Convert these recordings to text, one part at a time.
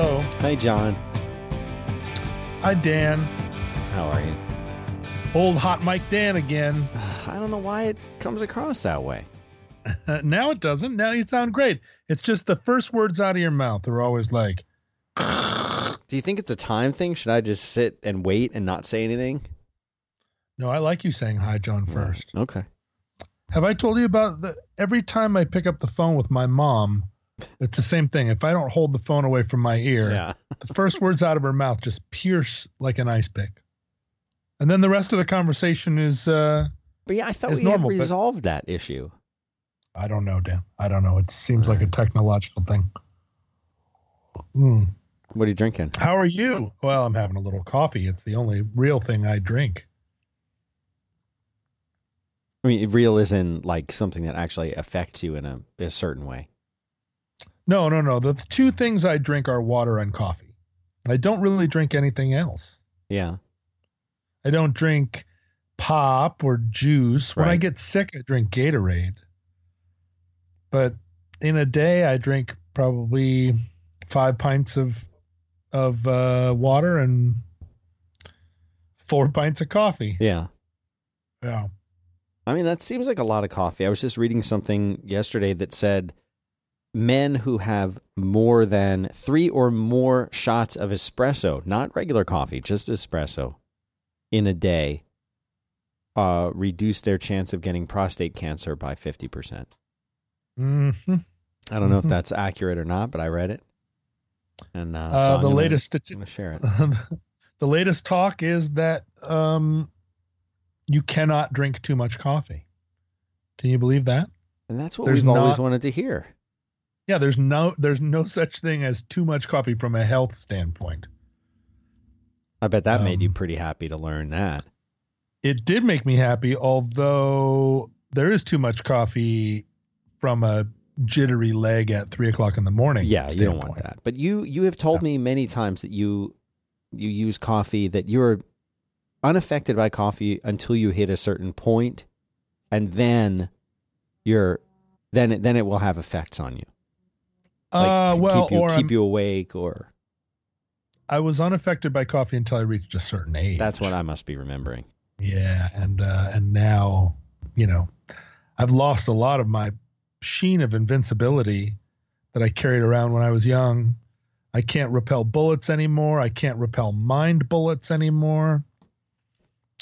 Hello. Hi, John. Hi, Dan. How are you? Old Hot Mike Dan again. I don't know why it comes across that way. now it doesn't. Now you sound great. It's just the first words out of your mouth are always like, Do you think it's a time thing? Should I just sit and wait and not say anything? no, I like you saying hi, John, first. Okay. Have I told you about the every time I pick up the phone with my mom, it's the same thing. If I don't hold the phone away from my ear, Yeah. the first words out of her mouth just pierce like an ice pick. And then the rest of the conversation is uh But yeah, I thought we normal, had resolved that issue. I don't know, Dan. I don't know. It seems like a technological thing. Hmm. What are you drinking? How are you? Well, I'm having a little coffee. It's the only real thing I drink. I mean, real is in like something that actually affects you in a, a certain way. No, no, no. The, two things I drink are water and coffee. I don't really drink anything else. Yeah. I don't drink pop or juice. When I get sick, I drink Gatorade. But in a day, I drink probably five pints of of uh, water and four pints of coffee. Yeah. Yeah. I mean, that seems like a lot of coffee. I was just reading something yesterday that said men who have more than three or more shots of espresso, not regular coffee, just espresso, in a day, uh, reduce their chance of getting prostate cancer by 50%. hmm I don't know if Mhm. that's accurate or not, but I read it. And uh, so Uh, I'm the gonna- latest I'm stati- going to share it. the latest talk is that um, you cannot drink too much coffee. Can you believe that? And that's what There's we've always wanted to hear. Yeah, there's no there's no such thing as too much coffee from a health standpoint. I bet that made you Um, pretty happy to learn that. It did make me happy, although there is too much coffee from a jittery leg at three o'clock in the morning. Yeah, you don't want that. But you you have told me many times that you you use coffee that you're unaffected by coffee until you hit a certain point, and then you're then it, then it will have effects on you. Like uh, keep well, you or keep I'm- you awake, or I was unaffected by coffee until I reached a certain age. that's what I must be remembering. Yeah, and uh, and now, you know, I've lost a lot of my sheen of invincibility that I carried around when I was young. I can't repel bullets anymore. I can't repel mind bullets anymore.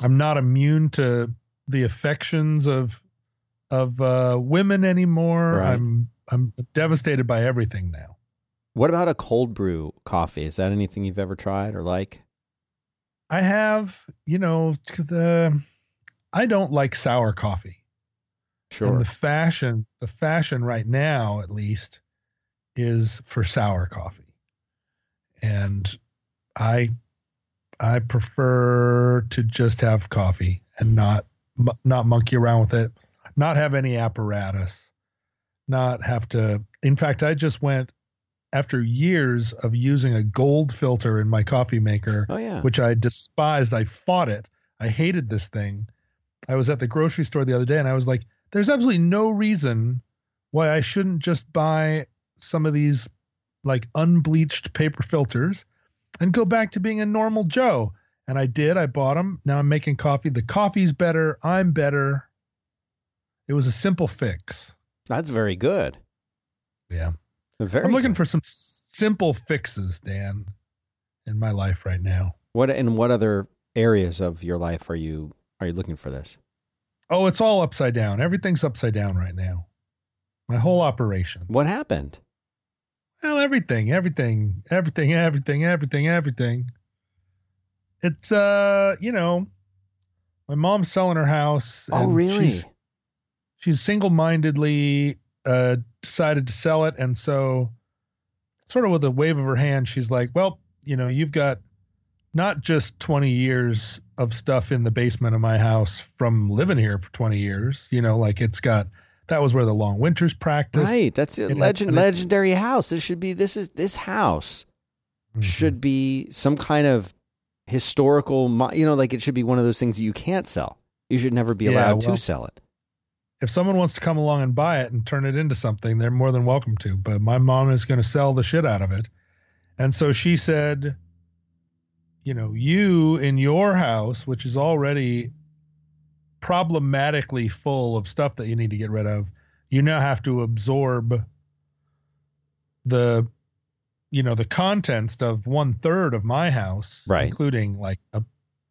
I'm not immune to the affections of of uh, women anymore. Right. I'm I'm devastated by everything now. What about a cold brew coffee? Is that anything you've ever tried or like? I have, you know, the uh, I don't like sour coffee. And Sure. the fashion, the fashion right now, at least, is for sour coffee, and I, I prefer to just have coffee and not not monkey around with it, not have any apparatus, not have to. In fact, I just went after years of using a gold filter in my coffee maker oh yeah. which I despised. I fought it. I hated this thing. I was at the grocery store the other day and I was like, there's absolutely no reason why I shouldn't just buy some of these like unbleached paper filters and go back to being a normal Joe. And I did. I bought them. Now I'm making coffee. The coffee's better. I'm better. It was a simple fix. That's very good. Yeah. Very I'm looking good. for some s- simple fixes, Dan, in my life right now. what in what other areas of your life are you are you looking for this? Oh, it's all upside down. Everything's upside down right now. My whole operation. What happened? Well, everything, everything, everything, everything, everything, everything. It's uh, you know, my mom's selling her house. Oh, really? She's, she's single-mindedly uh decided to sell it, and so sort of with a wave of her hand, she's like, "Well, you know, you've got not just 20 years of stuff in the basement of my house from living here for 20 years. You know, like it's got that was where the long winters practiced. Right, that's a legend, legendary house. This should be this is this house Mhm. should be some kind of historical. You know, like it should be one of those things that you can't sell. You should never be Yeah, allowed well- to sell it. If someone wants to come along and buy it and turn it into something, they're more than welcome to. But my mom is going to sell the shit out of it. And so she said, you know, you in your house, which is already problematically full of stuff that you need to get rid of, you now have to absorb the you know the contents of one third of my house Right. including like a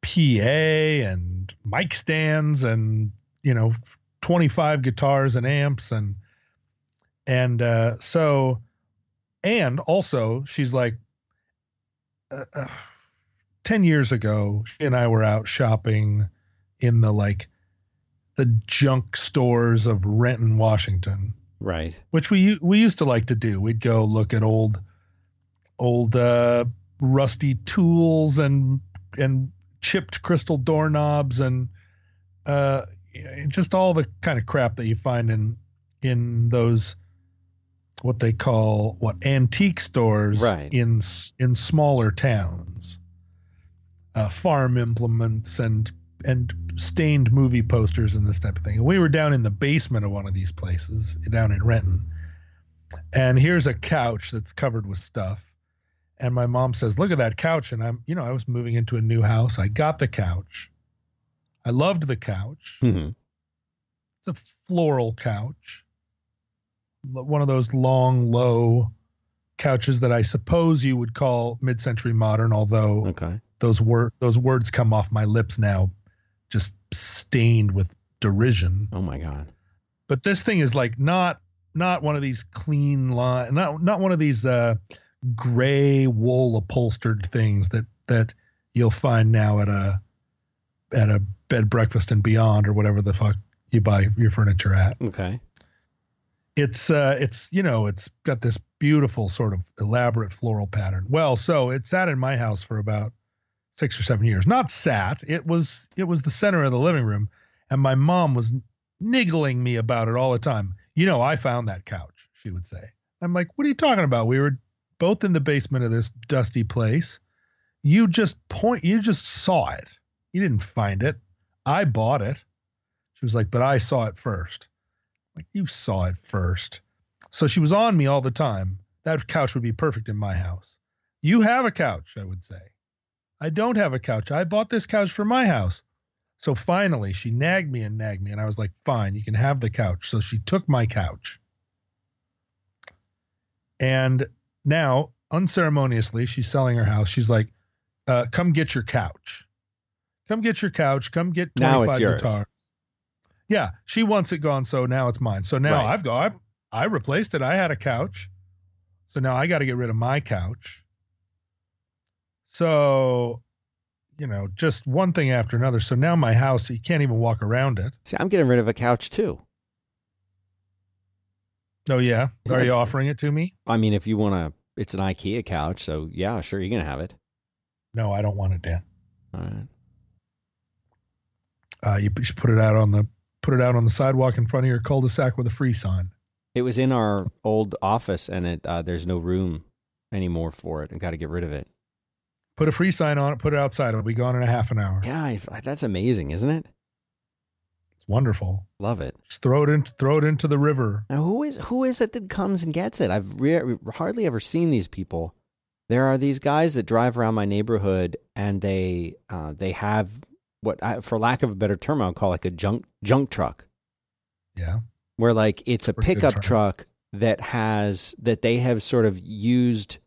pa and mic stands and you know 25 guitars and amps and and uh so and also she's like uh, uh, 10 years ago she and i were out shopping in the like the junk stores of renton washington Right. which we we used to like to do. We'd go look at old old uh, rusty tools and and chipped crystal doorknobs and uh, just all the kind of crap that you find in in those what they call what antique stores Right. in in smaller towns. Uh, farm implements and and stained movie posters and this type of thing. And we were down in the basement of one of these places down in Renton. And here's a couch that's covered with stuff. And my mom says, "Look at that couch." And I'm, you know, I was moving into a new house. I got the couch. I loved the couch. hmm It's a floral couch. One of those long, low couches that I suppose you would call mid-century modern, although Okay. those word those words come off my lips now just stained with derision Oh my God. but this thing is like not not one of these clean line not not one of these uh gray wool upholstered things that that you'll find now at a at a bed breakfast and beyond or whatever the fuck you buy your furniture at. Okay. it's uh it's you know it's got this beautiful sort of elaborate floral pattern. Well so it sat in my house for about six or seven years. Not sat. It was it was the center of the living room and my mom was niggling me about it all the time. You know i found that couch she would say. I'm like what are you talking about? We were both in the basement of this dusty place. You just point you just saw it you didn't find it i bought it she was like but i saw it first like you saw it first. So she was on me all the time. That couch would be perfect in my house. You have a couch, I would say. I don't have a couch. I bought this couch for my house. So finally, she nagged me and nagged me, and I was like, fine, you can have the couch. So she took my couch. And now, unceremoniously, she's selling her house. She's like, uh, come get your couch. Come get your couch. Come get 25 Now it's yours. guitars. Yeah, she wants it gone, so now it's mine. So now Right. I've got I, I replaced it. I had a couch. So now I got to get rid of my couch. So, you know, just one thing after another. So now my house, you can't even walk around it. See, I'm getting rid of a couch too. Oh yeah. Are That's- you offering it to me? I mean, if you want to, it's an IKEA couch, so yeah, sure, you're gonna have it. No, I don't want it, Dan. All right. Uh, you should put it out on the put it out on the sidewalk in front of your cul-de-sac with a free sign. It was in our old office, and it uh, there's no room anymore for it. I got to get rid of it. Put a free sign on it. Put it outside. It'll be gone in a half an hour. Yeah, I, that's amazing, isn't it? It's wonderful. Love it. Just throw it in. Throw it into the river. Now, who is who is it that comes and gets it? I've re- hardly ever seen these people. There are these guys that drive around my neighborhood, and they uh, they have what, I, for lack of a better term, I'll call like a junk junk truck, Yeah. where like it's a good pickup truck that has that they have sort of used.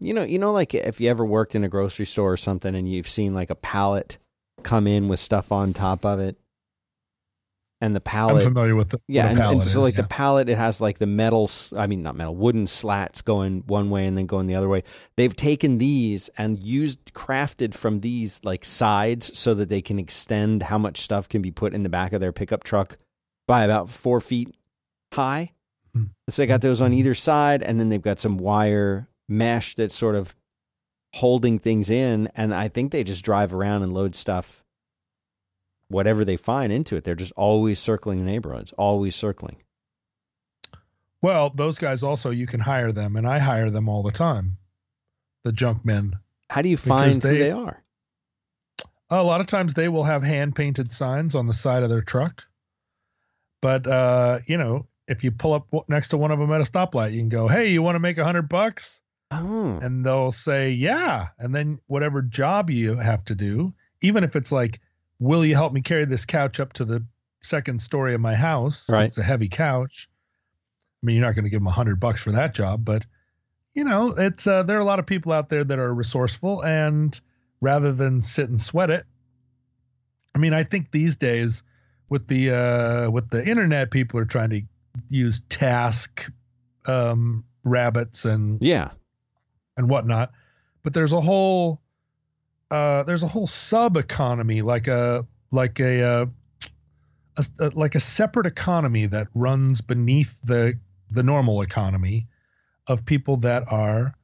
You know, you know, like if you ever worked in a grocery store or something, and you've seen like a pallet come in with stuff on top of it, and the I'm pallet familiar with the yeah, and, and so is, like yeah. the pallet, it has like the metal, I mean, not metal, wooden slats going one way and then going the other way. They've taken these and used crafted from these like sides so that they can extend how much stuff can be put in the back of their pickup truck by about four feet high. Hmm. So they got those on either side, and then they've got some wire mesh that's sort of holding things in. And I think they just drive around and load stuff, whatever they find into it. They're just always circling the neighborhoods, always circling. Well, those guys also you can hire them, and I hire them all the time. The junk men. How do you find they- who they are? A lot of times they will have hand painted signs on the side of their truck. But uh, you know, if you pull up next to one of them at a stoplight, you can go, "Hey, you want to make a hundred bucks?" Oh. and they'll say yeah and then whatever job you have to do even if it's like will you help me carry this couch up to the second story of my house Right. it's a heavy couch i mean you're not going to give them a hundred bucks for that job but you know it's uh, there are a lot of people out there that are resourceful and rather than sit and sweat it i mean i think these days with the uh with the internet people are trying to use task um rabbits and Yeah. and whatnot. But there's a whole uh, there's a whole sub economy like a like a, uh, a, a like a separate economy that runs beneath the the normal economy of people that are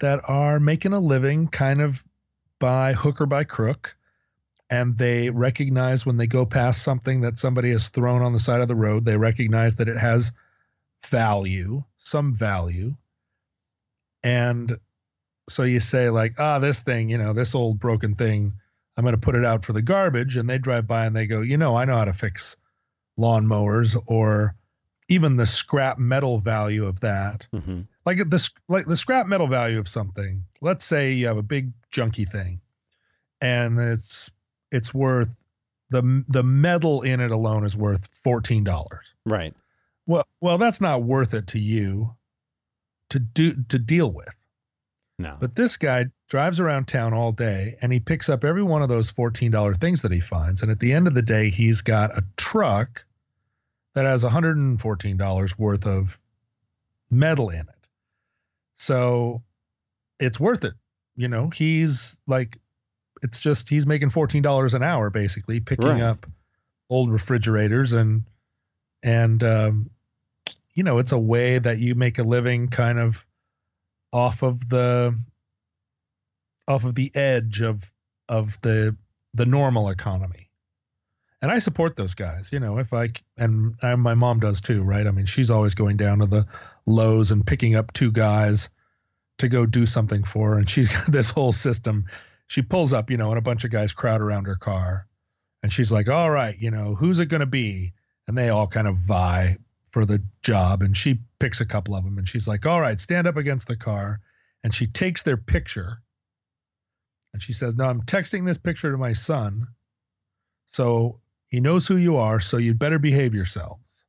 that are making a living kind of by hook or by crook and they recognize when they go past something that somebody has thrown on the side of the road they recognize that it has value some value and so you say like ah this thing you know this old broken thing i'm going to put it out for the garbage and they drive by and they go you know i know how to fix lawnmowers or even the scrap metal value of that. Hmm like the like the scrap metal value of something. Let's say you have a big junky thing and it's it's worth the the metal in it alone is worth $14 Right. well well that's not worth it to you to do to deal with No. but this guy drives around town all day and he picks up every one of those $14 things that he finds. And at the end of the day, he's got a truck that has $114 worth of metal in it. So it's worth it. You know, he's like, it's just, he's making $14 an hour basically picking Right. up old refrigerators and, and, um, you know, it's a way that you make a living kind of off of the off of the edge of of the the normal economy. And i support those guys you know if I and, and my mom does too right? I mean she's always going down to the Lowe's and picking up two guys to go do something for her. And she's got this whole system. She pulls up you know and a bunch of guys crowd around her car. And she's like all right you know who's it going to be? And they all kind of vie for the job and she picks a couple of them and she's like all right stand up against the car and she takes their picture and she says no i'm texting this picture to my son so he knows who you are so you'd better behave yourselves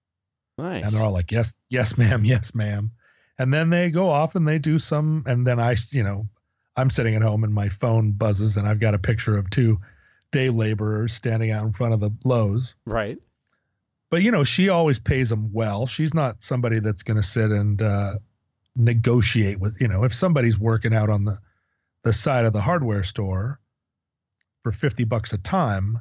Nice. and they're all like yes yes ma'am yes ma'am and then they go off and they do some and then i you know i'm sitting at home and my phone buzzes and i've got a picture of two day laborers standing out in front of the lowe's right. But you know she always pays them well. She's not somebody that's going to sit and uh, negotiate with you know if somebody's working out on the the side of the hardware store for 50 bucks a time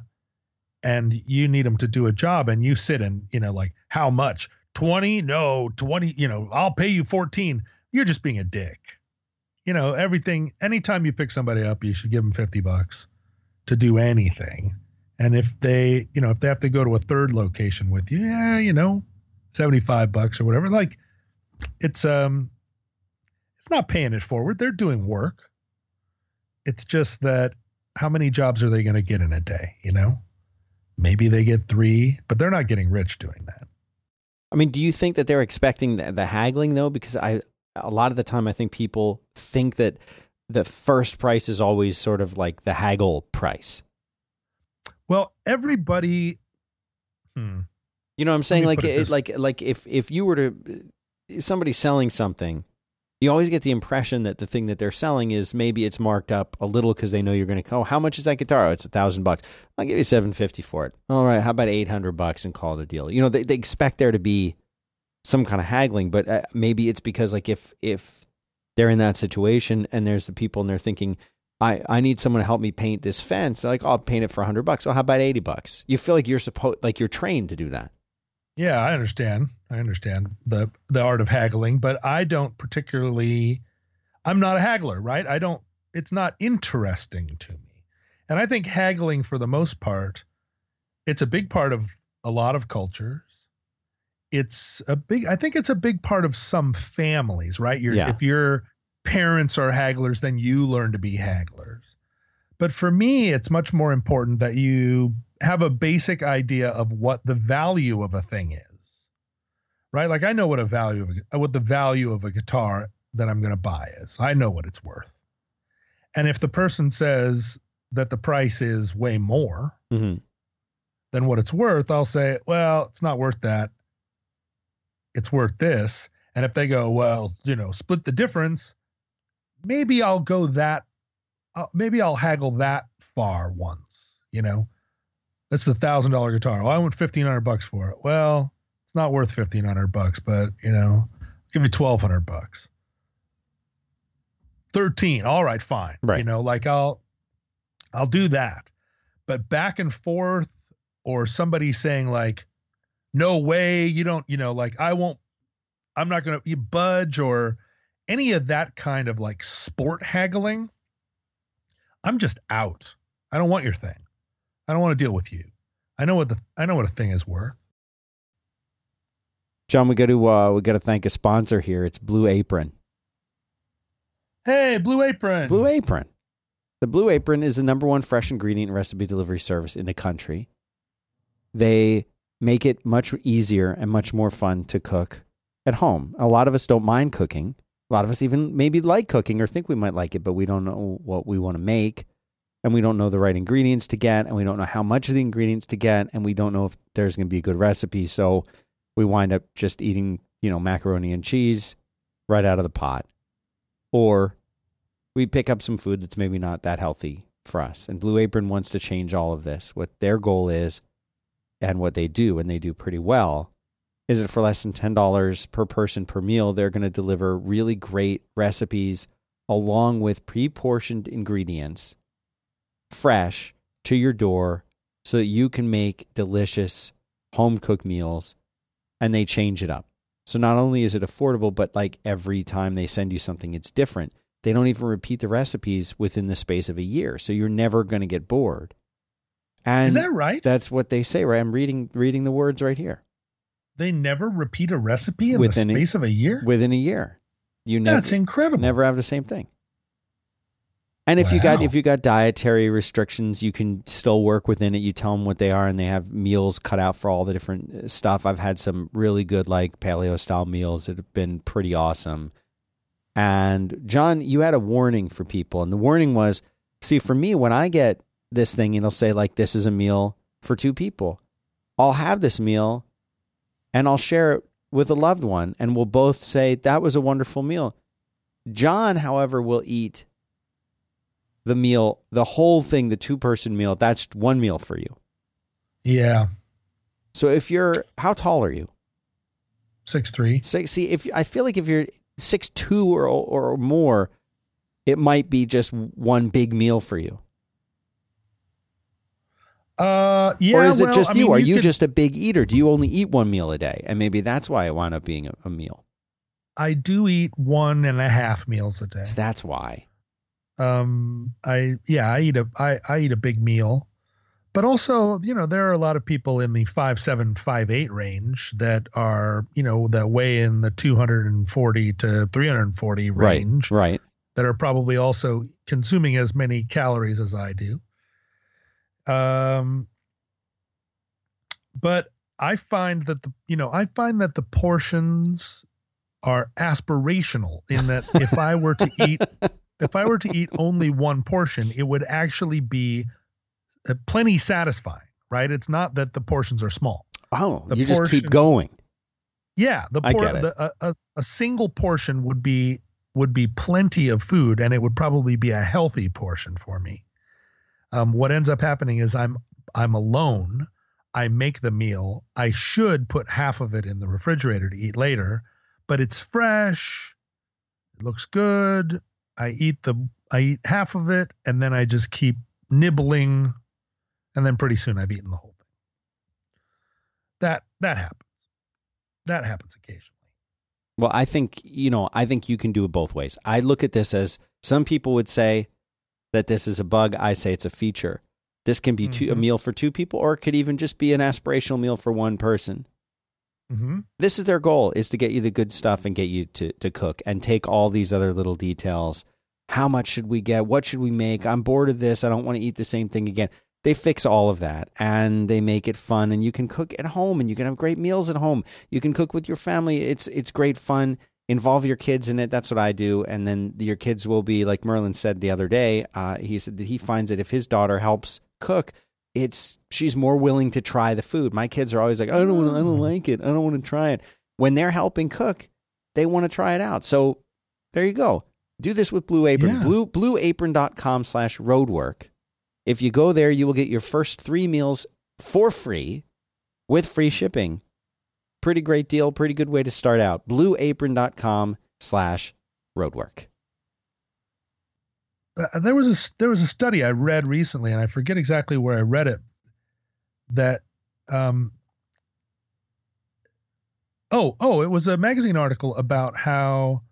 and you need them to do a job and you sit and you know like how much? 20 no 20 you know i'll pay you 14 you're just being a dick. You know everything anytime you pick somebody up you should give them 50 bucks to do anything and if they, you know, if they have to go to a third location with you, yeah, you know, 75 bucks or whatever, like it's um it's not paying it forward. They're doing work. It's just that how many jobs are they going to get in a day, you know? Maybe they get 3, but they're not getting rich doing that. I mean, do you think that they're expecting the, the haggling though? Because I, a lot of the time, I think people think that the first price is always sort of like the haggle price. Well, everybody hmm, You know what I'm saying? Like, it it, like, like if if you were to, if somebody's selling something, you always get the impression that the thing that they're selling is maybe it's marked up a little because they know you're going to. Oh, how much is that guitar? Oh, it's a thousand bucks. I'll give you seven fifty for it. All right, how about eight hundred bucks and call it a deal? You know, they they expect there to be some kind of haggling, but uh, maybe it's because like if if they're in that situation and there's the people and they're thinking. I, I need someone to help me paint this fence. They're like, oh, I'll paint it for hundred bucks. Well, how about eighty bucks? You feel like you're supposed, like you're trained to do that. Yeah, I understand. I understand the the art of haggling, but I don't particularly I'm not a haggler, right? I don't it's not interesting to me. And I think haggling for the most part it's a big part of a lot of cultures. It's a big I think it's a big part of some families, right? You're Yeah. if your parents are hagglers, then you learn to be hagglers. But for me, it's much more important that you have a basic idea of what the value of a thing is. Right? Like I know what a value of a, what the value of a guitar that I'm going to buy is. I know what it's worth. And if the person says that the price is way more Mhm. than what it's worth, I'll say, well, it's not worth that. It's worth this. And if they go, well, you know, split the difference, maybe I'll go that, uh, maybe I'll haggle that far once, you know. That's a thousand dollar guitar. Oh, I want fifteen hundred bucks for it. Well, it's not worth fifteen hundred bucks, but you know, give me twelve hundred bucks. Thirteen. All right, fine. Right. You know, like I'll I'll do that. But back and forth, or somebody saying like, no way, you don't, you know, like I won't, I'm not gonna you budge or any of that kind of like sport haggling. I'm just out. I don't want your thing. I don't want to deal with you. I know what the I know what a thing is worth. John, we got to uh, we got to thank a sponsor here. It's Blue Apron. Hey, Blue Apron. Blue Apron. The Blue Apron is the number one fresh ingredient recipe delivery service in the country. They make it much easier and much more fun to cook at home. A lot of us don't mind cooking. A lot of us even maybe like cooking or think we might like it, but we don't know what we want to make. And we don't know the right ingredients to get, and we don't know how much of the ingredients to get, and we don't know if there's going to be a good recipe. So we wind up just eating, you know, macaroni and cheese right out of the pot. Or we pick up some food that's maybe not that healthy for us. And Blue Apron wants to change all of this. What their goal is and what they do, and they do pretty well, is it for less than $10 per person per meal, they're going to deliver really great recipes along with pre portioned ingredients, fresh to your door, so that you can make delicious home cooked meals and they change it up. So not only is it affordable, but like every time they send you something, it's different. They don't even repeat the recipes within the space of a year, so you're never going to get bored. And is that right? that's what they say, right? I'm reading reading the words right here. They never repeat a recipe in Within the a- space of a year. Within a year, you never That's incredible. never have the same thing. And if you got if you got dietary restrictions, you can still work within it. You tell them what they are, and they have meals cut out for all the different uh, stuff. I've had some really good like paleo style meals that have been pretty awesome. And John, you had a warning for people, and the warning was: see, for me, when I get this thing, it'll say like, "This is a meal for two people." I'll have this meal, and I'll share it with a loved one, and we'll both say that was a wonderful meal. John, however, will eat the meal, the whole thing, the two person meal. That's one meal for you. yeah, So if you're, how tall are you? six three. Six, see, if I feel like if you're six two or or more, it might be just one big meal for you. Uh, yeah. or is it well, just I you? mean, are you could- just a big eater? Do you only eat one meal a day? And maybe that's why it wound up being a, a meal. I do eat one and a half meals a day. So that's why. Um, I yeah, I eat a I I eat a big meal, but also you know there are a lot of people in the five seven five eight range that are you know that weigh in the two hundred and forty to three hundred and forty range Right. that are probably also consuming as many calories as I do. Um, but I find that the you know I find that the portions are aspirational in that if I were to eat if I were to eat only one portion, it would actually be uh, plenty satisfying, right? It's not that the portions are small. Oh, The you just keep going. Yeah, the, por- the a, a, a single portion would be would be plenty of food, and it would probably be a healthy portion for me. Um, what ends up happening is I'm I'm alone. I make the meal. I should put half of it in the refrigerator to eat later, but it's fresh. It looks good. I eat the I eat half of it, and then I just keep nibbling, and then pretty soon I've eaten the whole thing. That that happens. That happens occasionally. Well, I think, you know, I think you can do it both ways. I look at this as some people would say that this is a bug. I say it's a feature. This can be two, a Mhm. meal for two people, or it could even just be an aspirational meal for one person. Mm-hmm. This is their goal is to get you the good stuff and get you to, to cook and take all these other little details. How much should we get? What should we make? I'm bored of this. I don't want to eat the same thing again. They fix all of that and they make it fun and you can cook at home and you can have great meals at home. You can cook with your family. It's it's great fun involve your kids in it. That's what I do. And then your kids will be, like Merlin said the other day, uh, he said that he finds that if his daughter helps cook, it's she's more willing to try the food. My kids are always like, I don't want I don't like it. I don't want to try it. When they're helping cook, they want to try it out. So there you go. Do this with Blue Apron. Yeah. Blue blueapron.com slash roadwork. If you go there, you will get your first three meals for free with free shipping. Pretty great deal, pretty good way to start out. Blueapron.com slash roadwork. Uh, there was a there was a study I read recently, and I forget exactly where I read it. That, um, oh oh, it was a magazine article about how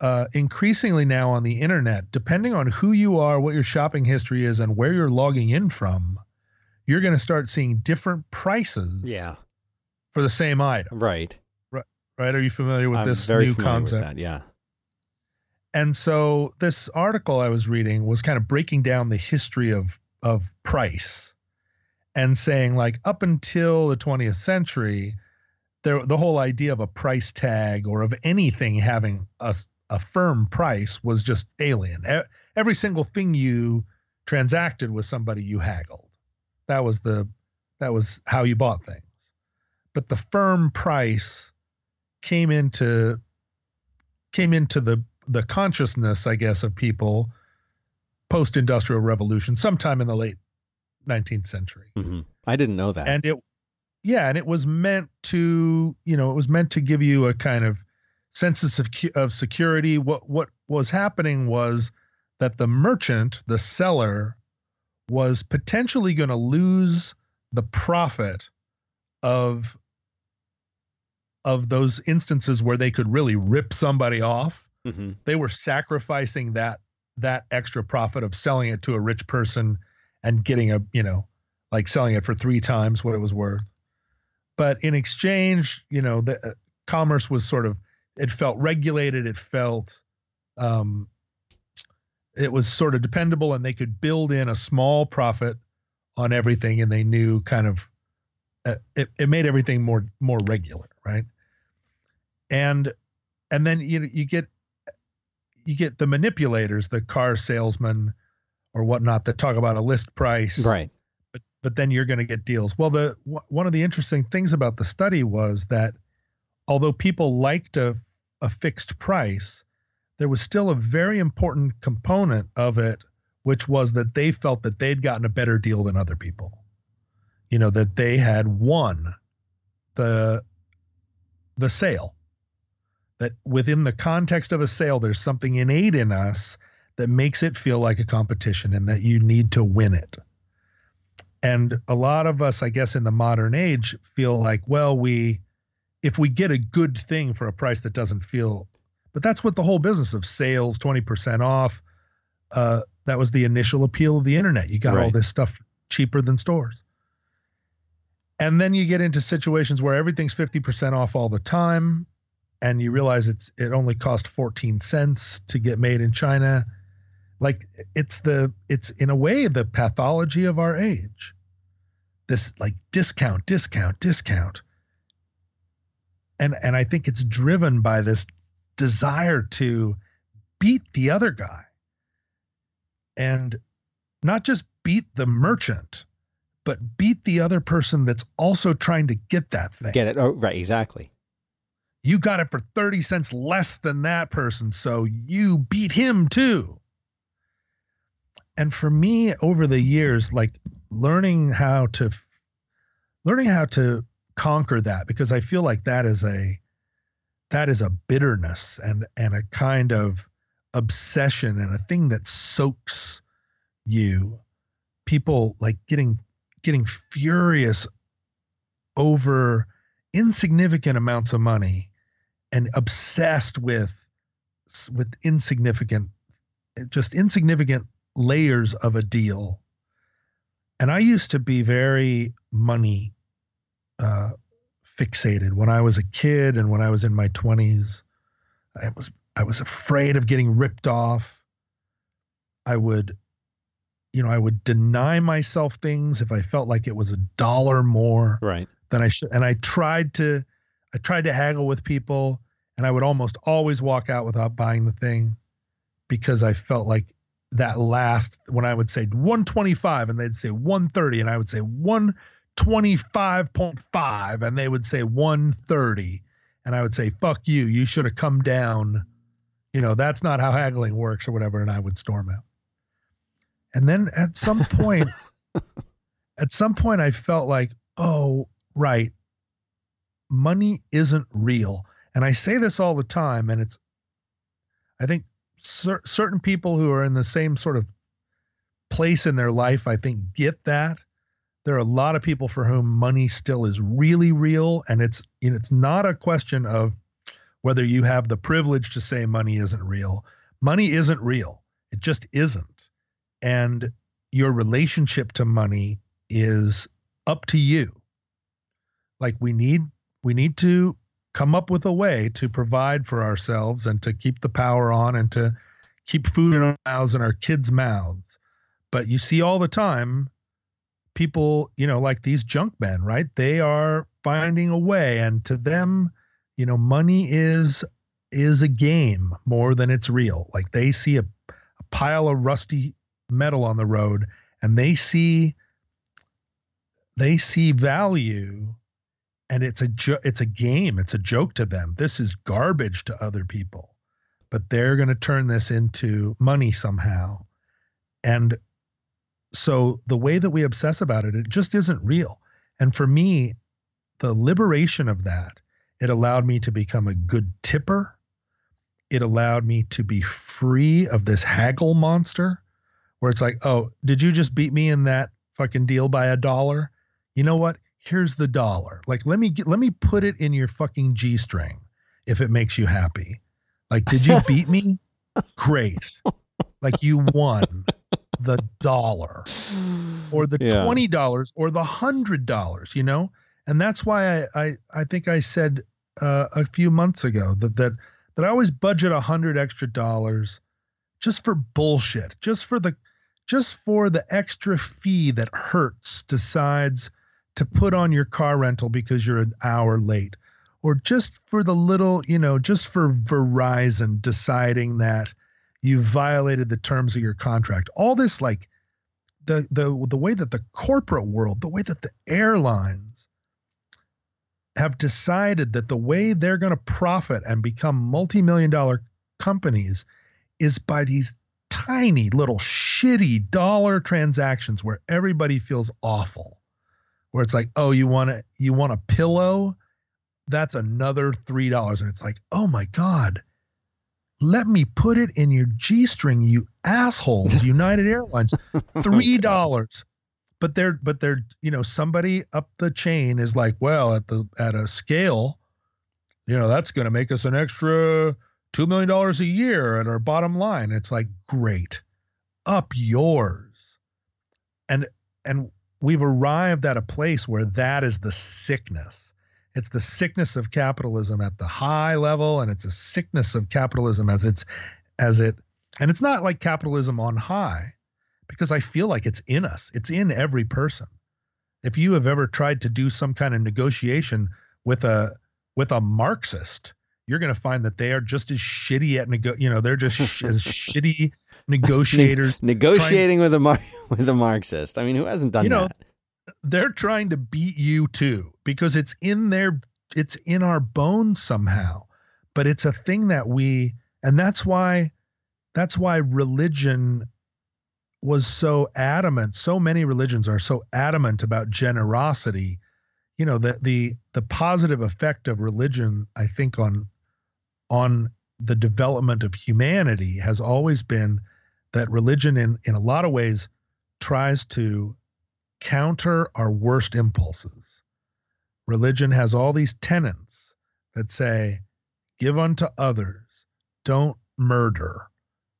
uh, increasingly now on the internet, depending on who you are, what your shopping history is, and where you're logging in from, you're going to start seeing different prices for the same item. Right. Right? Right. Are you familiar with I'm this new concept? with that. Yeah. and so this article I was reading was kind of breaking down the history of of price and saying like up until the 20th century there the whole idea of a price tag or of anything having a a firm price was just alien every single thing you transacted with somebody you haggled that was the that was how you bought things but the firm price came into came into the the consciousness, I guess, of people post industrial revolution, sometime in the late 19th century. hmm I didn't know that. And it, yeah, and it was meant to, you know, it was meant to give you a kind of sense of, of security. What what was happening was that the merchant, the seller, was potentially going to lose the profit of of those instances where they could really rip somebody off hmm they were sacrificing that that extra profit of selling it to a rich person and getting a you know like selling it for three times what it was worth. But in exchange you know the uh, commerce was sort of it felt regulated it felt um it was sort of dependable and they could build in a small profit on everything and they knew kind of uh, it, it made everything more more regular right and and then you know you get you get the manipulators, the car salesman or whatnot that talk about a list price, Right. but but then you're going to get deals. Well, the wh- one of the interesting things about the study was that although people liked a a fixed price, there was still a very important component of it, which was that they felt that they'd gotten a better deal than other people. You know that they had won the the sale. That within the context of a sale, there's something innate in us that makes it feel like a competition and that you need to win it. And a lot of us, I guess, in the modern age feel like, well, we, if we get a good thing for a price that doesn't feel, but that's what the whole business of sales, 20% off, uh, that was the initial appeal of the internet. You got all this stuff cheaper than stores. And then you get into situations where everything's 50% off all the time and you realize it's it only cost 14 cents to get made in China. Like it's the it's in a way the pathology of our age. This like discount, discount, discount. And and I think it's driven by this desire to beat the other guy. And not just beat the merchant, but beat the other person that's also trying to get that thing Get it? Oh, right. Exactly. You got it for 30 cents less than that person so you beat him too. And for me over the years like learning how to learning how to conquer that because i feel like that is a that is a bitterness and and a kind of obsession and a thing that soaks you. People like getting getting furious over insignificant amounts of money and obsessed with with insignificant just insignificant layers of a deal and i used to be very money uh fixated when i was a kid and when i was in my 20s i was i was afraid of getting ripped off i would you know i would deny myself things if i felt like it was a dollar more Right. than I should. And I tried to, I tried to haggle with people, and I would almost always walk out without buying the thing because I felt like that last when I would say 125 and they'd say 130 and I would say 125.5 and they would say 130 and I would say fuck you you should have come down. You know that's not how haggling works or whatever and I would storm out. And then at some point at some point I felt like oh right. Money isn't real and I say this all the time and it's I think cer- certain people who are in the same sort of place in their life, I think, get that. There are a lot of people for whom money still is really real, and it's you know, it's not a question of whether you have the privilege to say money isn't real. Money isn't real. It just isn't. And your relationship to money is up to you. Like we need we need to come up with a way to provide for ourselves and to keep the power on and to keep food in our mouths and our kids' mouths. But you see all the time people, you know, like these junk men, right? They are finding a way and to them, you know, money is is a game more than it's real. Like they see a, a pile of rusty metal on the road and they see they see value and it's a jo- it's a game. It's a joke to them. This is garbage to other people. But they're going to turn this into money somehow. And so the way that we obsess about it it just isn't real. And for me the liberation of that it allowed me to become a good tipper. It allowed me to be free of this haggle monster where it's like oh did you just beat me in that fucking deal by a dollar? You know what here's the dollar. Like let me get, let me put it in your fucking G string if it makes you happy. Like did you beat me? Great. Like you won the dollar or the yeah. $20 or the $100, you know? And that's why I I, I think I said uh, a few months ago that that that I always budget a hundred extra dollars just for bullshit, just for the just for the extra fee that Hertz decides to put on your car rental because you're an hour late or just for the little, you know, just for Verizon deciding that you violated the terms of your contract. All this like the the the way that the corporate world, the way that the airlines have decided that the way they're going to profit and become multi-million dollar companies is by these tiny little shitty dollar transactions where everybody feels awful where it's like, oh, you want a you want a pillow? That's another three dollars, and it's like, oh my god, let me put it in your g string, you assholes, United Airlines, three dollars. But they're but they're you know somebody up the chain is like, well, at the at a scale, you know that's going to make us an extra two million dollars a year at our bottom line. It's like great, up yours, and and we've arrived at a place where that is the sickness. It's the sickness of capitalism at the high level, and it's a sickness of capitalism as it's as it and it's not like capitalism on high, because I feel like it's in us. It's in every person. If you have ever tried to do some kind of negotiation with a with a Marxist, you're going to find that they are just as shitty at nego- you know they're just sh- as shitty negotiators ne- negotiating trying, with a Mar- with a Marxist. I mean, who hasn't done you know, that? They're trying to beat you too because it's in their it's in our bones somehow. But it's a thing that we and that's why that's why religion was so adamant. So many religions are so adamant about generosity. You know, the the the positive effect of religion, I think, on on the development of humanity has always been that religion in in a lot of ways tries to counter our worst impulses. Religion has all these tenets that say give unto others. Don't murder.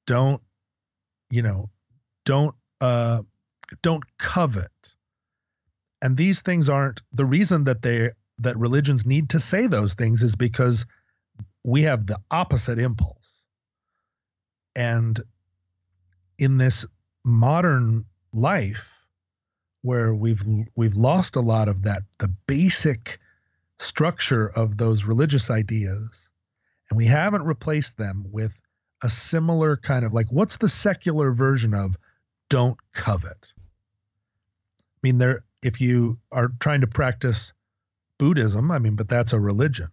Don't you know don't uh don't covet. And these things aren't the reason that they that religions need to say those things is because we have the opposite impulse. And in this modern life where we've we've lost a lot of that the basic structure of those religious ideas And we haven't replaced them with a similar kind of like what's the secular version of don't covet? I mean, there if you are trying to practice Buddhism, I mean, but that's a religion.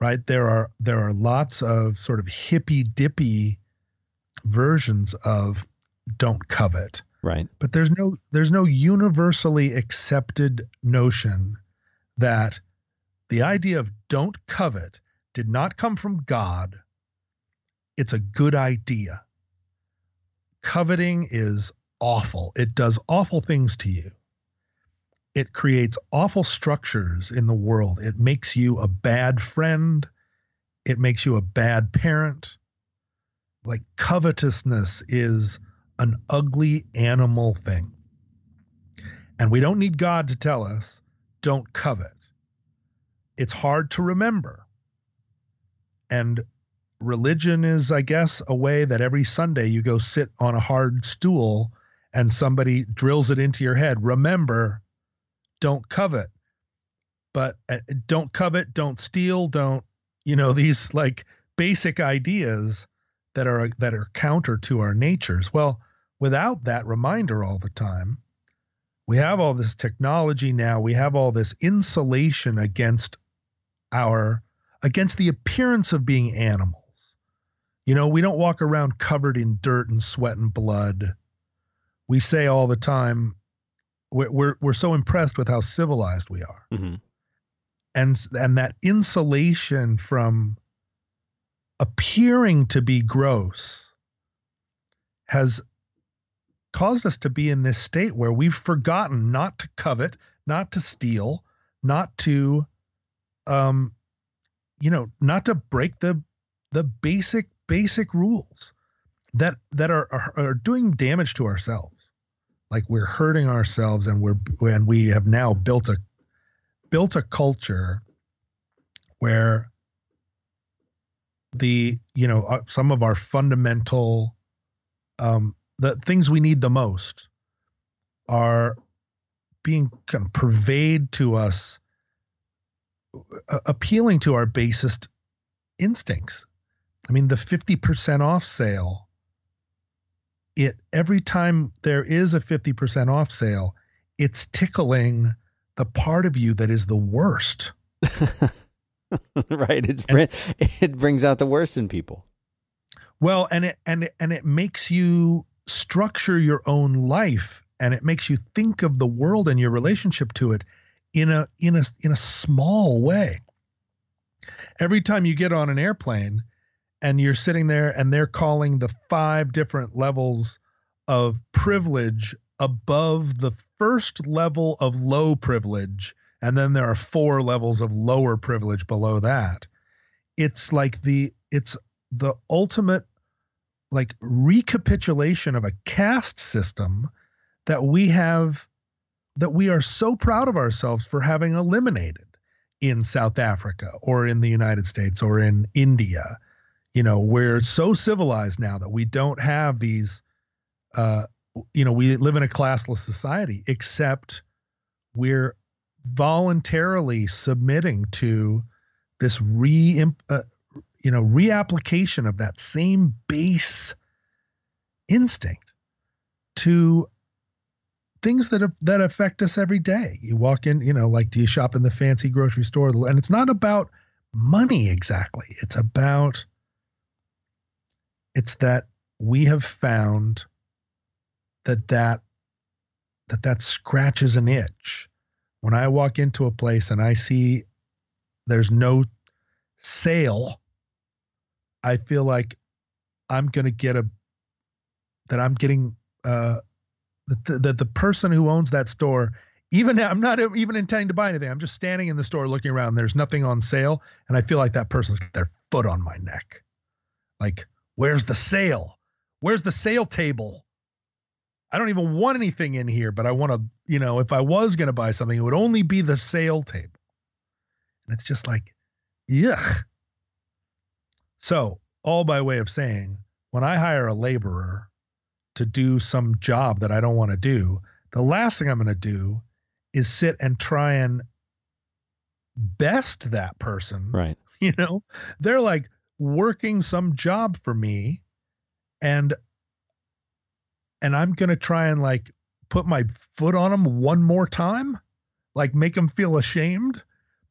Right? There are there are lots of sort of hippy dippy versions of don't covet. Right. But there's no there's no universally accepted notion that the idea of don't covet did not come from God. It's a good idea. Coveting is awful. It does awful things to you. It creates awful structures in the world. It makes you a bad friend. It makes you a bad parent. Like covetousness is an ugly animal thing. And we don't need God to tell us, don't covet. It's hard to remember. And religion is, I guess, a way that every Sunday you go sit on a hard stool and somebody drills it into your head. Remember, don't covet. But uh, don't covet, don't steal, don't, you know, these like basic ideas that are that are counter to our natures. Well, without that reminder all the time, we have all this technology now, we have all this insulation against our against the appearance of being animals. You know, we don't walk around covered in dirt and sweat and blood. We say all the time, we're we're, we're so impressed with how civilized we are, mm-hmm. and and that insulation from appearing to be gross has caused us to be in this state where we've forgotten not to covet, not to steal, not to um you know, not to break the the basic basic rules that that are are, are doing damage to ourselves. Like we're hurting ourselves and we're and we have now built a built a culture where the you know uh, some of our fundamental um the things we need the most are being kind of pervade to us uh, appealing to our basest instincts. I mean the 50% off sale it every time there is a 50% off sale it's tickling the part of you that is the worst right. It's and, it brings out the worst in people. Well, and it and it, and it makes you structure your own life, and it makes you think of the world and your relationship to it in a in a in a small way. Every time you get on an airplane and you're sitting there and they're calling the five different levels of privilege above the first level of low privilege and then there are four levels of lower privilege below that it's like the it's the ultimate like recapitulation of a caste system that we have that we are so proud of ourselves for having eliminated in South Africa or in the United States or in India. You know, we're so civilized now that we don't have these uh you know, we live in a classless society except we're voluntarily submitting to this re uh, you know reapplication of that same base instinct to things that that affect us every day. You walk in, you know, like do you shop in the fancy grocery store? And it's not about money exactly. It's about it's that we have found that that that that scratches an itch when I walk into a place and I see there's no sale, I feel like I'm going to get a that I'm getting uh that the, the, person who owns that store even I'm not even intending to buy anything. I'm just standing in the store looking around. There's nothing on sale, and I feel like that person's got their foot on my neck. Like, where's the sale? Where's the sale table? I don't even want anything in here, but I want to, you know, if I was going to buy something, it would only be the sale table. And it's just like, yuck. So, all by way of saying, when I hire a laborer to do some job that I don't want to do, the last thing I'm going to do is sit and try and best that person. Right. you know, they're like working some job for me and and I'm going to try and like put my foot on them one more time, like make them feel ashamed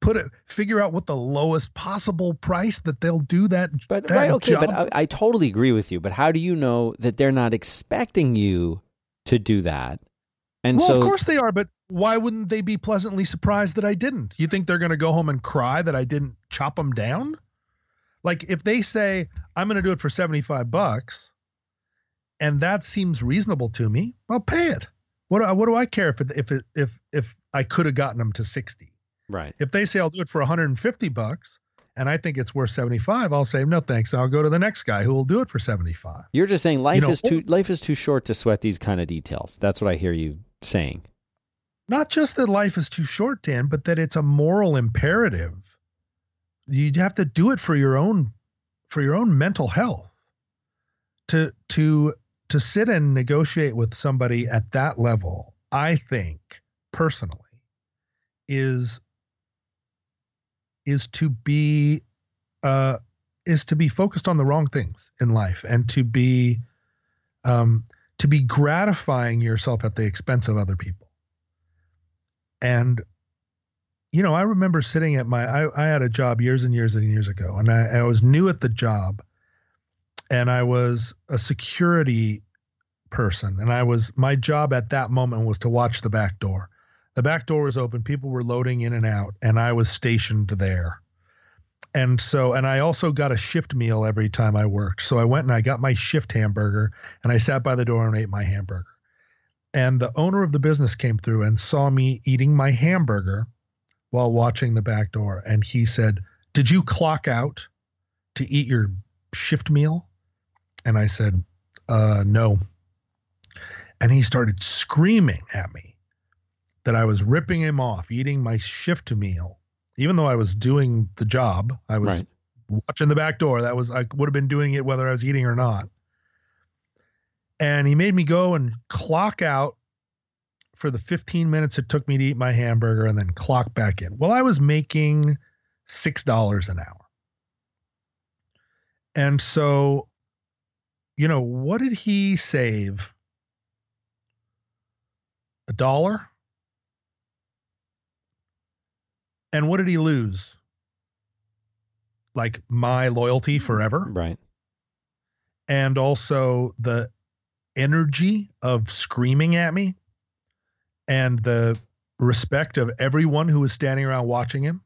put it figure out what the lowest possible price that they'll do that but that right okay job. but I, I totally agree with you but how do you know that they're not expecting you to do that? And well so of course they are but why wouldn't they be pleasantly surprised that i didn't? You think they're going to go home and cry that i didn't chop them down? Like if they say i'm going to do it for 75 bucks and that seems reasonable to me i'll pay it what do I, what do i care if it, if it, if if i could have gotten them to 60 right if they say I'll do it for 150 bucks and I think it's worth 75, I'll say no thanks. I'll go to the next guy who will do it for 75. you're just saying life know, is too life is too short to sweat these kind of details that's what i hear you saying Not just that life is too short, Dan, but that it's a moral imperative. You have to do it for your own for your own mental health. To to to sit and negotiate with somebody at that level, I think personally is is to be uh is to be focused on the wrong things in life and to be um to be gratifying yourself at the expense of other people. And you know i remember sitting at my i, I had a job years and years and years ago and I, I was new at the job and i was a security person and i was my job at that moment was to watch the back door. The back door was open people were loading in and out and i was stationed there. And so and i also got a shift meal every time i worked. So i went and i got my shift hamburger and i sat by the door and ate my hamburger. And the owner of the business came through and saw me eating my hamburger while watching the back door and he said did you clock out to eat your shift meal and i said uh no and he started screaming at me that I was ripping him off, eating my shift meal, even though I was doing the job. I was Right. watching the back door. That was I would have been doing it whether I was eating or not. And he made me go and clock out for the 15 minutes it took me to eat my hamburger and then clock back in. Well, I was making $6 an hour. And so, you know, what did he save? A dollar? And what did he lose? Like my loyalty forever? right and also the energy of screaming at me and the respect of everyone who was standing around watching him.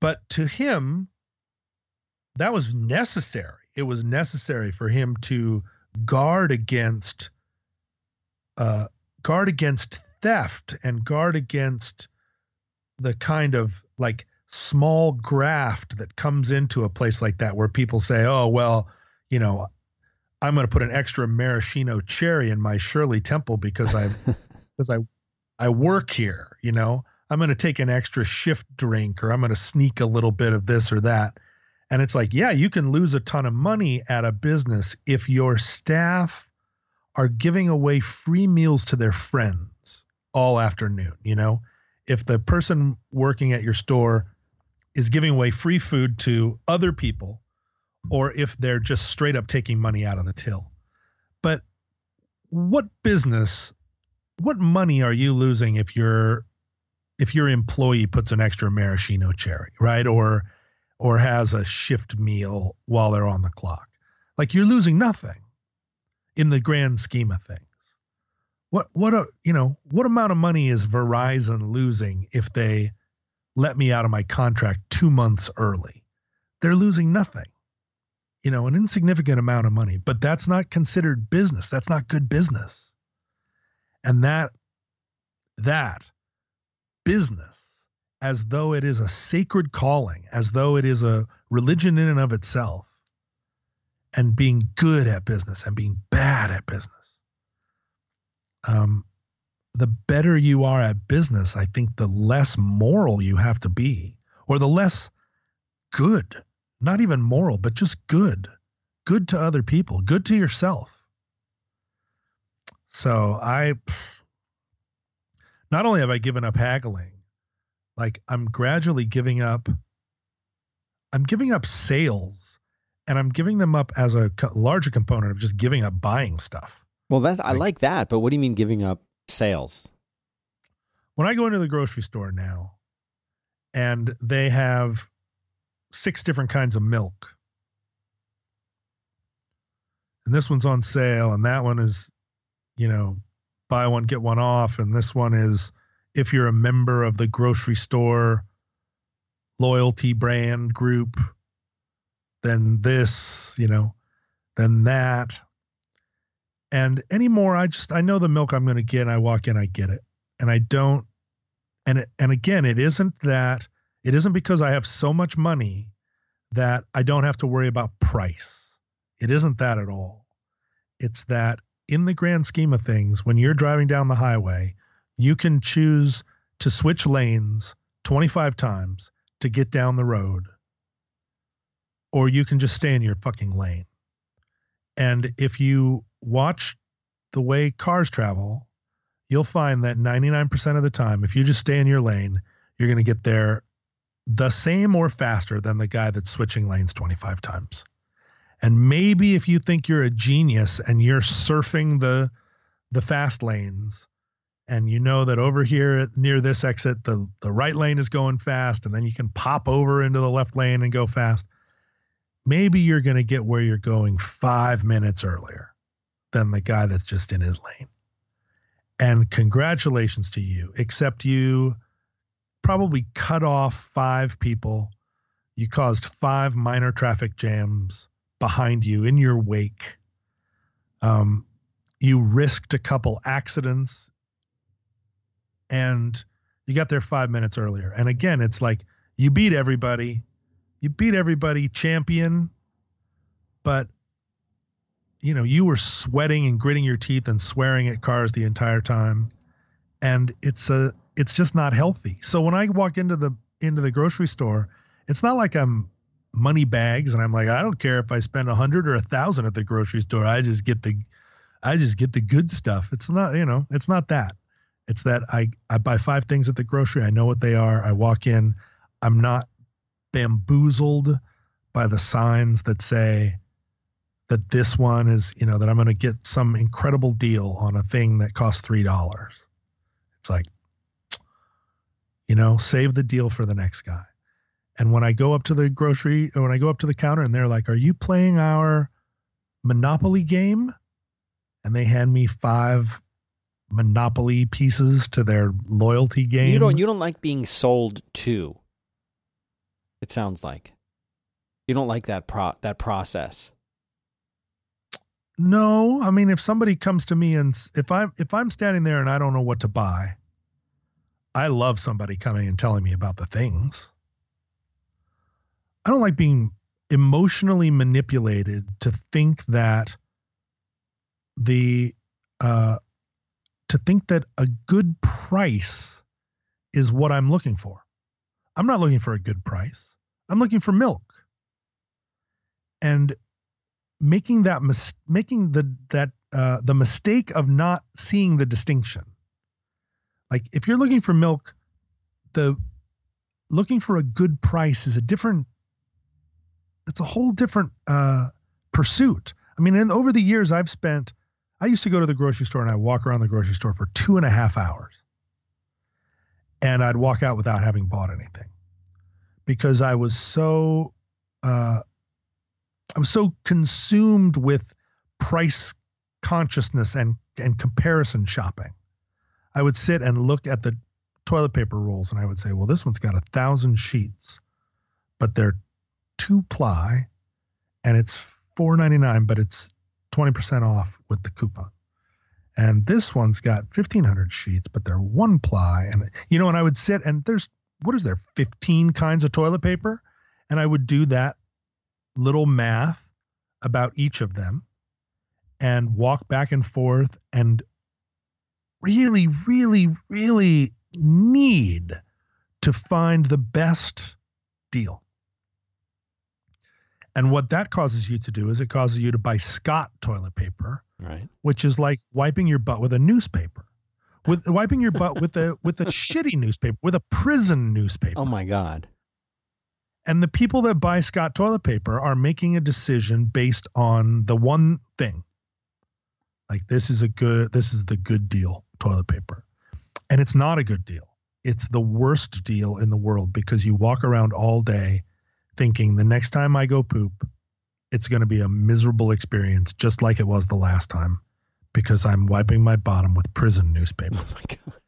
But to him, that was necessary. It was necessary for him to guard against uh, guard against theft and guard against the kind of like small graft that comes into a place like that where people say, "Oh, well, you know, I'm going to put an extra maraschino cherry in my Shirley Temple because I because I I work here, you know. I'm going to take an extra shift drink or I'm going to sneak a little bit of this or that. And it's like, yeah, you can lose a ton of money at a business if your staff are giving away free meals to their friends all afternoon, you know? If the person working at your store is giving away free food to other people or if they're just straight up taking money out of the till. But what business, what money are you losing if your if your employee puts an extra maraschino cherry, right? Or or has a shift meal while they're on the clock. Like you're losing nothing in the grand scheme of things. What what a you know, what amount of money is Verizon losing if they let me out of my contract 2 months early? They're losing nothing you know, an insignificant amount of money, but that's not considered business. That's not good business. And that, that business, as though it is a sacred calling, as though it is a religion in and of itself, and being good at business and being bad at business. Um, the better you are at business, I think the less moral you have to be, or the less good not even moral, but just good, good to other people, good to yourself. So I, not only have I given up haggling, like I'm gradually giving up I'm giving up sales and I'm giving them up as a co- larger component of just giving up buying stuff. Well, that I like that, but what do you mean giving up sales? When I go into the grocery store now and they have six different kinds of milk. And this one's on sale and that one is, you know, buy one get one off and this one is if you're a member of the grocery store loyalty brand group, then this, you know, then that. And anymore, I just I know the milk I'm going to get. And I walk in, I get it, and I don't. And it, and again, it isn't that. It isn't because I have so much money that I don't have to worry about price. It isn't that at all. It's that in the grand scheme of things, when you're driving down the highway, you can choose to switch lanes 25 times to get down the road, or you can just stay in your fucking lane. And if you watch the way cars travel, you'll find that 99% of the time, if you just stay in your lane, you're going to get there the same or faster than the guy that's switching lanes 25 times. And maybe if you think you're a genius and you're surfing the the fast lanes and you know that over here near this exit the the right lane is going fast and then you can pop over into the left lane and go fast. Maybe you're going to get where you're going 5 minutes earlier than the guy that's just in his lane. And congratulations to you except you probably cut off 5 people. You caused 5 minor traffic jams behind you in your wake. Um you risked a couple accidents and you got there five minutes earlier. And again, it's like you beat everybody, you beat everybody, champion, but you know you were sweating and gritting your teeth and swearing at cars the entire time, and it's a it's just not healthy. So when I walk into the into the grocery store, it's not like I'm money bags and I'm like I don't care if I spend a hundred or a thousand at the grocery store. I just get the I just get the good stuff. It's not you know it's not that. It's that I, I buy five things at the grocery. I know what they are. I walk in. I'm not bamboozled by the signs that say that this one is, you know, that I'm going to get some incredible deal on a thing that costs $3. It's like, you know, save the deal for the next guy. And when I go up to the grocery, when I go up to the counter and they're like, Are you playing our Monopoly game? And they hand me five monopoly pieces to their loyalty game. You don't you don't like being sold to. It sounds like. You don't like that pro that process. No, I mean if somebody comes to me and if I'm if I'm standing there and I don't know what to buy, I love somebody coming and telling me about the things. I don't like being emotionally manipulated to think that the uh, to think that a good price is what I'm looking for. I'm not looking for a good price. I'm looking for milk. And making that mis- making the that uh, the mistake of not seeing the distinction. Like if you're looking for milk, the looking for a good price is a different. It's a whole different uh, pursuit. I mean, in, over the years, I've spent I used to go to the grocery store and I'd walk around the grocery store for two and a half hours. And I'd walk out without having bought anything because I was so uh, I was so consumed with price consciousness and and comparison shopping. I would sit and look at the toilet paper rolls and I would say, well, this one's got a thousand sheets, but they're two ply and it's four ninety nine, but it's 20% off with the coupon. And this one's got 1500 sheets, but they're one ply. And, you know, and I would sit and there's, what is there, 15 kinds of toilet paper? And I would do that little math about each of them and walk back and forth and really, really, really need to find the best deal. And what that causes you to do is it causes you to buy Scott toilet paper, right? Which is like wiping your butt with a newspaper, with wiping your butt with a with a shitty newspaper, with a prison newspaper. Oh my god! And the people that buy Scott toilet paper are making a decision based on the one thing. Like this is a good this is the good deal toilet paper. And it's not a good deal. It's the worst deal in the world because you walk around all day thinking the next time I go poop, it's going to be a miserable experience just like it was the last time because I'm wiping my bottom with prison newspaper. Oh my god.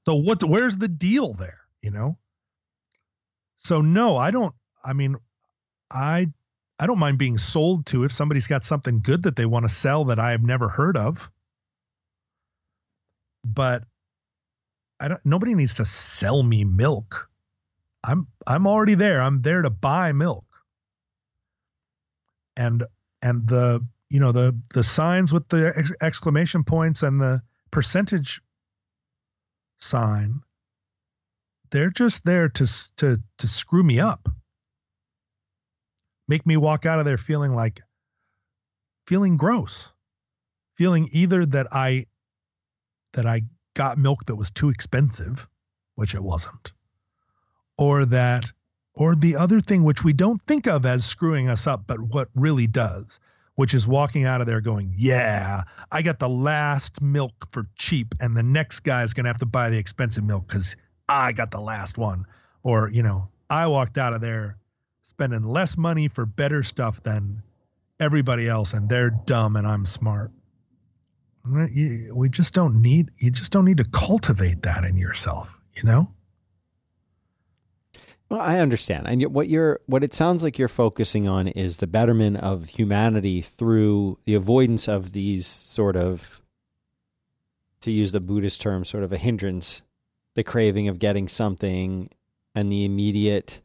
So what where's the deal there, you know? So no, I don't I mean I I don't mind being sold to if somebody's got something good that they want to sell that I have never heard of. But I don't nobody needs to sell me milk. I'm I'm already there. I'm there to buy milk. And and the you know the the signs with the ex- exclamation points and the percentage sign they're just there to to to screw me up make me walk out of there feeling like feeling gross feeling either that i that i got milk that was too expensive which it wasn't or that or the other thing which we don't think of as screwing us up but what really does which is walking out of there going, Yeah, I got the last milk for cheap, and the next guy is going to have to buy the expensive milk because I got the last one. Or, you know, I walked out of there spending less money for better stuff than everybody else, and they're dumb and I'm smart. We just don't need, you just don't need to cultivate that in yourself, you know? Well, I understand. And what you're what it sounds like you're focusing on is the betterment of humanity through the avoidance of these sort of to use the Buddhist term, sort of a hindrance, the craving of getting something and the immediate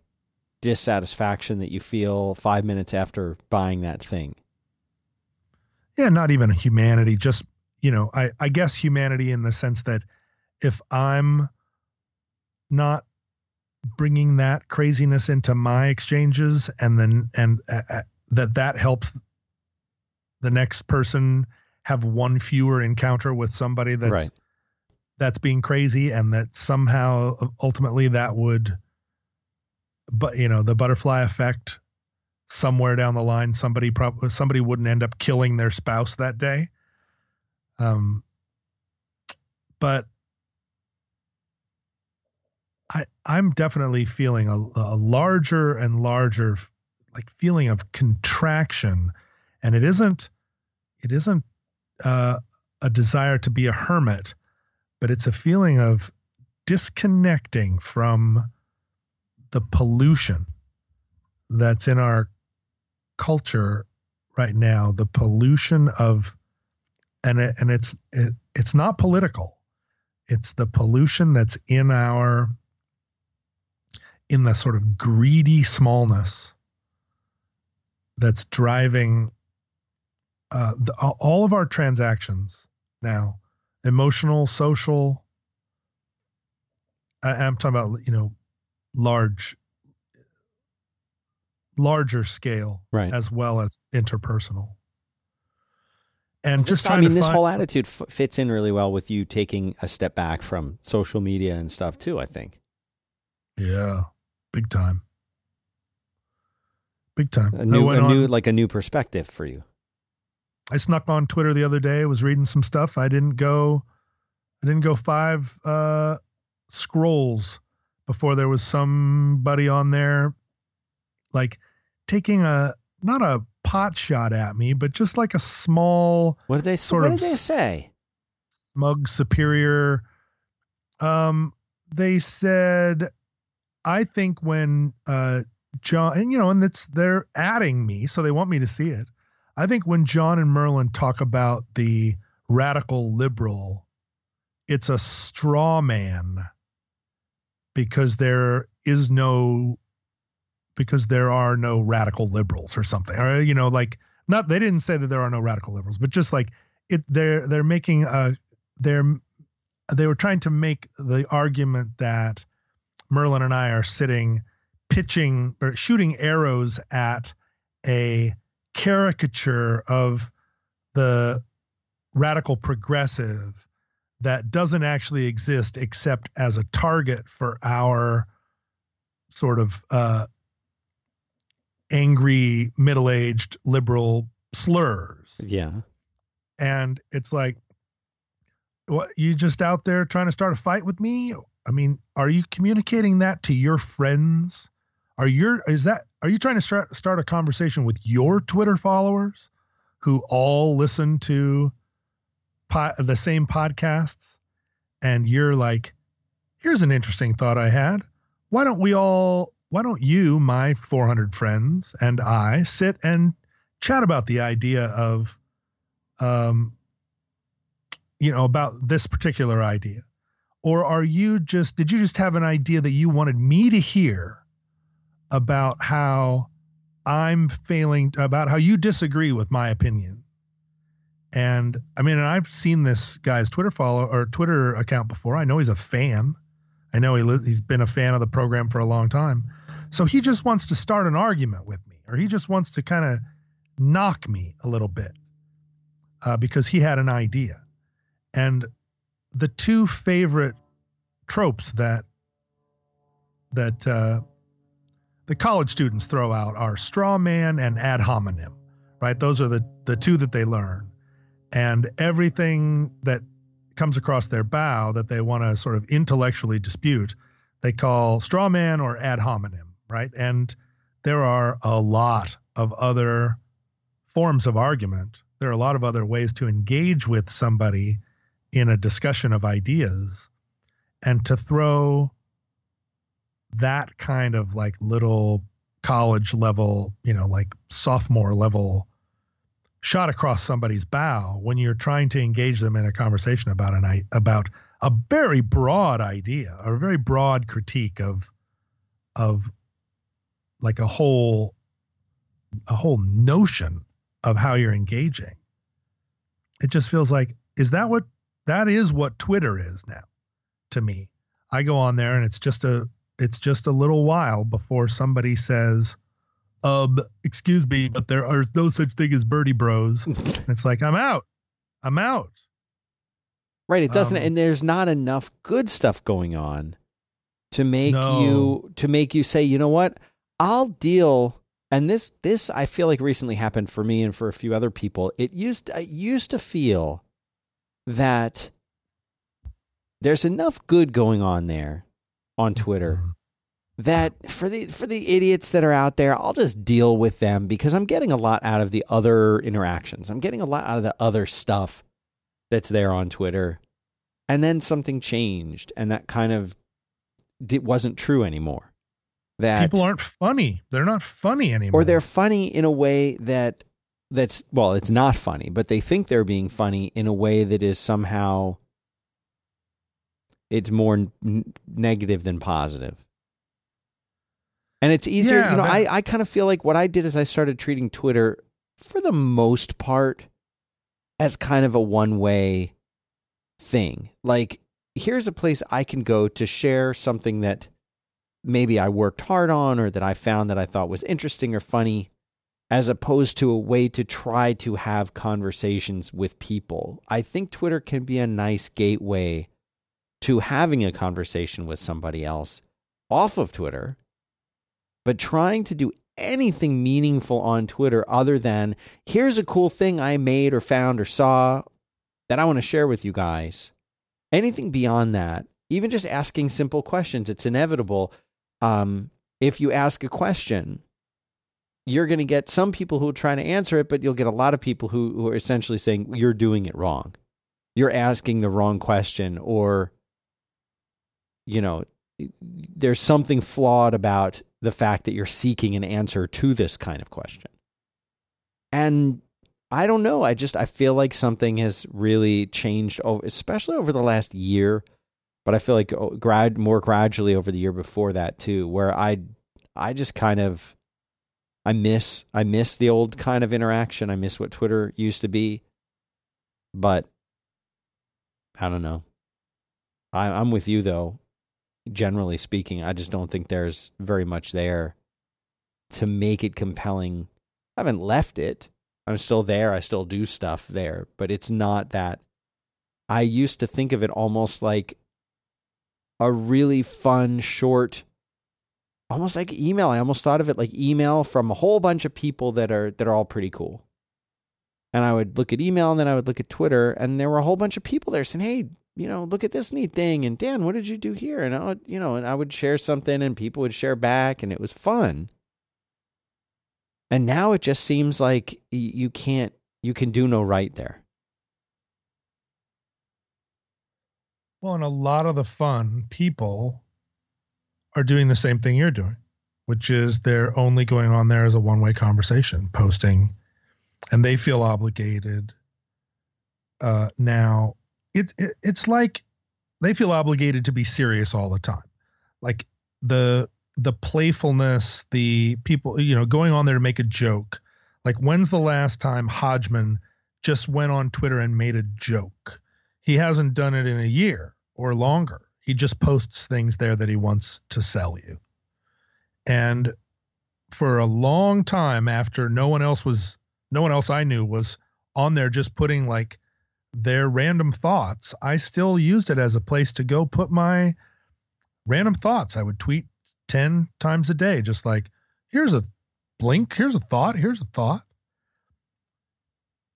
dissatisfaction that you feel 5 minutes after buying that thing. Yeah, not even humanity, just, you know, I I guess humanity in the sense that if I'm not bringing that craziness into my exchanges and then and uh, uh, that that helps the next person have one fewer encounter with somebody that's right. that's being crazy and that somehow ultimately that would but you know the butterfly effect somewhere down the line somebody probably somebody wouldn't end up killing their spouse that day um but I I'm definitely feeling a, a larger and larger like feeling of contraction, and it isn't it isn't uh, a desire to be a hermit, but it's a feeling of disconnecting from the pollution that's in our culture right now the pollution of and it, and it's it, it's not political. It's the pollution that's in our in the sort of greedy smallness that's driving uh, the, all of our transactions now emotional social I, i'm talking about you know large larger scale right. as well as interpersonal and well, just this, I mean, this find, whole attitude f- fits in really well with you taking a step back from social media and stuff too. I think. Yeah, big time. Big time. A new, a new like a new perspective for you. I snuck on Twitter the other day. was reading some stuff. I didn't go. I didn't go five uh, scrolls before there was somebody on there, like taking a not a pot shot at me, but just like a small. What did they sort what of? What did they say? Smug superior. Um, they said I think when uh, John, and you know, and it's they're adding me, so they want me to see it. I think when John and Merlin talk about the radical liberal, it's a straw man because there is no because there are no radical liberals or something or you know like not they didn't say that there are no radical liberals but just like it they're they're making a they're they were trying to make the argument that Merlin and I are sitting pitching or shooting arrows at a caricature of the radical progressive that doesn't actually exist except as a target for our sort of uh, angry middle-aged liberal slurs. Yeah. And it's like what you just out there trying to start a fight with me? I mean, are you communicating that to your friends? Are your is that are you trying to start start a conversation with your Twitter followers who all listen to po- the same podcasts and you're like, here's an interesting thought I had. Why don't we all why don't you, my 400 friends and I sit and chat about the idea of um you know about this particular idea or are you just did you just have an idea that you wanted me to hear about how i'm failing about how you disagree with my opinion? And i mean and i've seen this guy's twitter follow or twitter account before. I know he's a fan. I know he li- he's been a fan of the program for a long time. So he just wants to start an argument with me or he just wants to kind of knock me a little bit uh, because he had an idea. And the two favorite tropes that that uh, the college students throw out are straw man and ad hominem, right? Those are the the two that they learn, and everything that comes across their bow that they want to sort of intellectually dispute, they call straw man or ad hominem, right? And there are a lot of other forms of argument. There are a lot of other ways to engage with somebody in a discussion of ideas and to throw that kind of like little college level, you know, like sophomore level shot across somebody's bow when you're trying to engage them in a conversation about an about a very broad idea, or a very broad critique of of like a whole a whole notion of how you're engaging. It just feels like is that what that is what Twitter is now to me. I go on there and it's just a it's just a little while before somebody says, um, excuse me, but there are no such thing as Bernie bros. it's like, I'm out. I'm out. Right. It doesn't um, and there's not enough good stuff going on to make no. you to make you say, you know what? I'll deal and this this I feel like recently happened for me and for a few other people. It used I used to feel that there's enough good going on there on Twitter mm-hmm. that for the for the idiots that are out there, I'll just deal with them because I'm getting a lot out of the other interactions. I'm getting a lot out of the other stuff that's there on Twitter. And then something changed and that kind of it wasn't true anymore. That people aren't funny. They're not funny anymore. Or they're funny in a way that that's well, it's not funny, but they think they're being funny in a way that is somehow it's more n- negative than positive. And it's easier, yeah, you know. I, I kind of feel like what I did is I started treating Twitter for the most part as kind of a one way thing. Like, here's a place I can go to share something that maybe I worked hard on or that I found that I thought was interesting or funny as opposed to a way to try to have conversations with people. I think Twitter can be a nice gateway to having a conversation with somebody else off of Twitter, but trying to do anything meaningful on Twitter other than here's a cool thing I made or found or saw that I want to share with you guys. Anything beyond that, even just asking simple questions, it's inevitable. Um, if you ask a question, you're going to get some people who are trying to answer it, but you'll get a lot of people who, who are essentially saying you're doing it wrong. You're asking the wrong question, or, you know, there's something flawed about the fact that you're seeking an answer to this kind of question. And I don't know. I just, I feel like something has really changed, especially over the last year. But I feel like oh, grad more gradually over the year before that too, where I, I just kind of I miss I miss the old kind of interaction. I miss what Twitter used to be. But I don't know. I, I'm with you though. Generally speaking, I just don't think there's very much there to make it compelling. I haven't left it. I'm still there. I still do stuff there, but it's not that. I used to think of it almost like a really fun, short almost like email. I almost thought of it like email from a whole bunch of people that are that are all pretty cool. And I would look at email and then I would look at Twitter and there were a whole bunch of people there saying, "Hey, you know, look at this neat thing." And Dan, what did you do here? And I would, you know, and I would share something and people would share back and it was fun. And now it just seems like you can't you can do no right there. Well, and a lot of the fun people are doing the same thing you're doing, which is they're only going on there as a one way conversation, posting, and they feel obligated. Uh, now, it, it it's like they feel obligated to be serious all the time, like the the playfulness, the people, you know, going on there to make a joke. Like, when's the last time Hodgman just went on Twitter and made a joke? He hasn't done it in a year or longer. He just posts things there that he wants to sell you. And for a long time after no one else was no one else I knew was on there just putting like their random thoughts, I still used it as a place to go put my random thoughts. I would tweet 10 times a day just like here's a blink, here's a thought, here's a thought.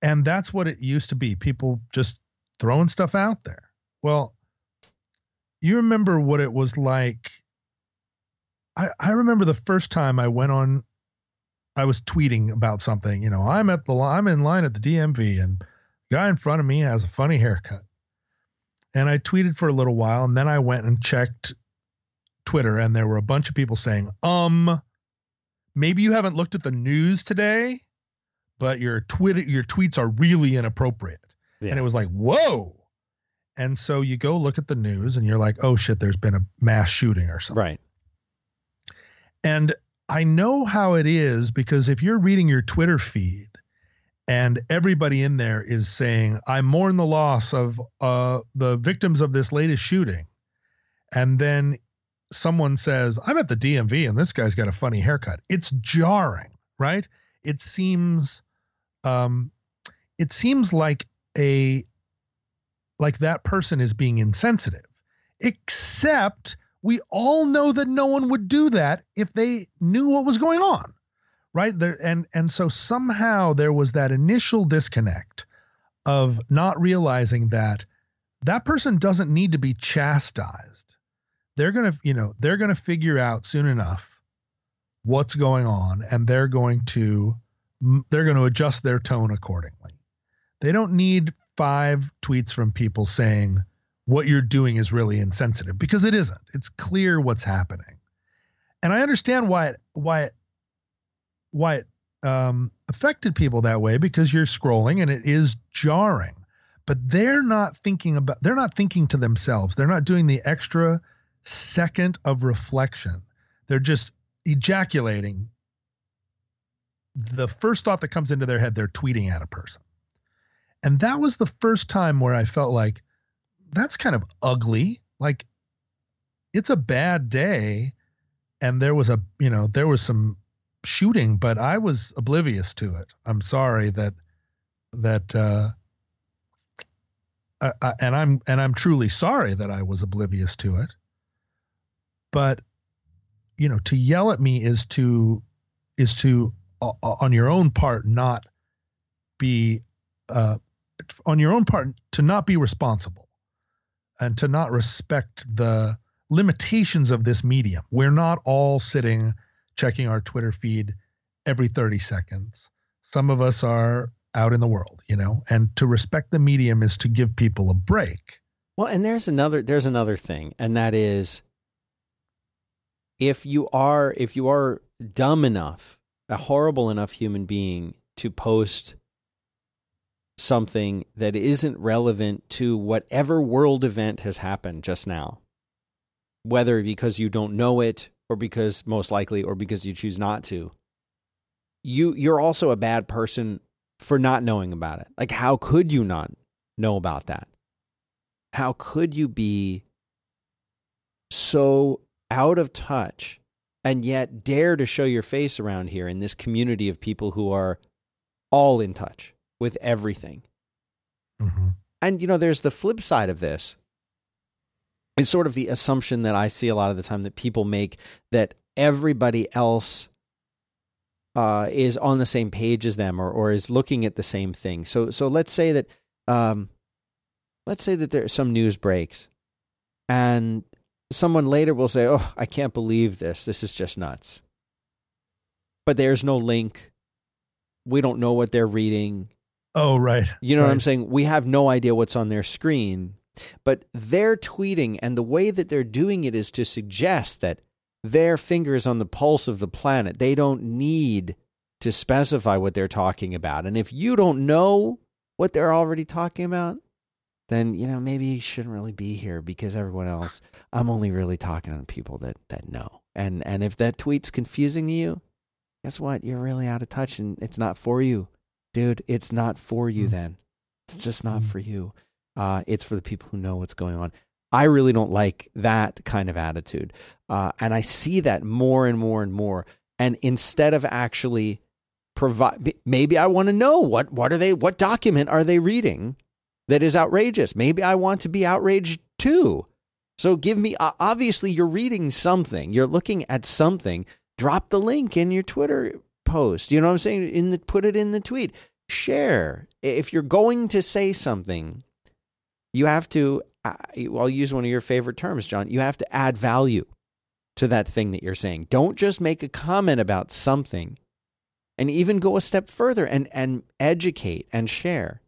And that's what it used to be. People just throwing stuff out there. Well, you remember what it was like. I, I remember the first time I went on, I was tweeting about something. You know, I'm at the I'm in line at the DMV, and the guy in front of me has a funny haircut. And I tweeted for a little while, and then I went and checked Twitter, and there were a bunch of people saying, "Um, maybe you haven't looked at the news today, but your Twitter your tweets are really inappropriate." Yeah. And it was like, "Whoa." And so you go look at the news and you're like, oh shit, there's been a mass shooting or something. Right. And I know how it is because if you're reading your Twitter feed and everybody in there is saying, I mourn the loss of uh, the victims of this latest shooting. And then someone says, I'm at the DMV and this guy's got a funny haircut. It's jarring, right? It seems um, it seems like a like that person is being insensitive. Except we all know that no one would do that if they knew what was going on. Right? There and and so somehow there was that initial disconnect of not realizing that that person doesn't need to be chastised. They're going to, you know, they're going to figure out soon enough what's going on and they're going to they're going to adjust their tone accordingly. They don't need five tweets from people saying what you're doing is really insensitive because it isn't. It's clear what's happening. And I understand why it why it why it um, affected people that way because you're scrolling and it is jarring. But they're not thinking about they're not thinking to themselves. They're not doing the extra second of reflection. They're just ejaculating the first thought that comes into their head, they're tweeting at a person. And that was the first time where I felt like that's kind of ugly. Like it's a bad day and there was a, you know, there was some shooting, but I was oblivious to it. I'm sorry that that uh I, I, and I'm and I'm truly sorry that I was oblivious to it. But you know, to yell at me is to is to uh, on your own part not be uh, on your own part to not be responsible and to not respect the limitations of this medium. We're not all sitting checking our Twitter feed every 30 seconds. Some of us are out in the world, you know, and to respect the medium is to give people a break. Well, and there's another there's another thing, and that is if you are if you are dumb enough, a horrible enough human being to post something that isn't relevant to whatever world event has happened just now. Whether because you don't know it or because most likely or because you choose not to. You you're also a bad person for not knowing about it. Like how could you not know about that? How could you be so out of touch and yet dare to show your face around here in this community of people who are all in touch? With everything. Mm-hmm. And, you know, there's the flip side of this. It's sort of the assumption that I see a lot of the time that people make that everybody else uh, is on the same page as them or, or is looking at the same thing. So so let's say that um, let's say that there some news breaks and someone later will say, "Oh, I can't believe this. This is just nuts." But there's no link. We don't know what they're reading. Oh, right. You know right. what I'm saying? We have no idea what's on their screen. But they're tweeting, and the way that they're doing it is to suggest that their finger is on the pulse of the planet. They don't need to specify what they're talking about. And if you don't know what they're already talking about, then you know maybe you shouldn't really be here because everyone else I'm only really talking to people that that know. And and if that tweet's confusing to you, guess what? You're really out of touch and it's not for you. Dude, it's not for you Mm. then. It's just not Mm. for you. Uh, it's for the people who know what's going on. I really don't like that kind of attitude. Uh, and I see that more and more and more. And instead of actually provide, maybe I want to know what, what are they, what document are they reading that is outrageous? Maybe I want to be outraged too. So give me, uh, obviously, you're reading something, you're looking at something. Drop the link in your Twitter post. You know what I'm saying? In the, put it in the tweet. Share. If you're going to say something, you have to uh, I'll use one of your favorite terms, John. You have to add value to that thing that you're saying. Don't just make a comment about something and even go a step further and, and educate and share.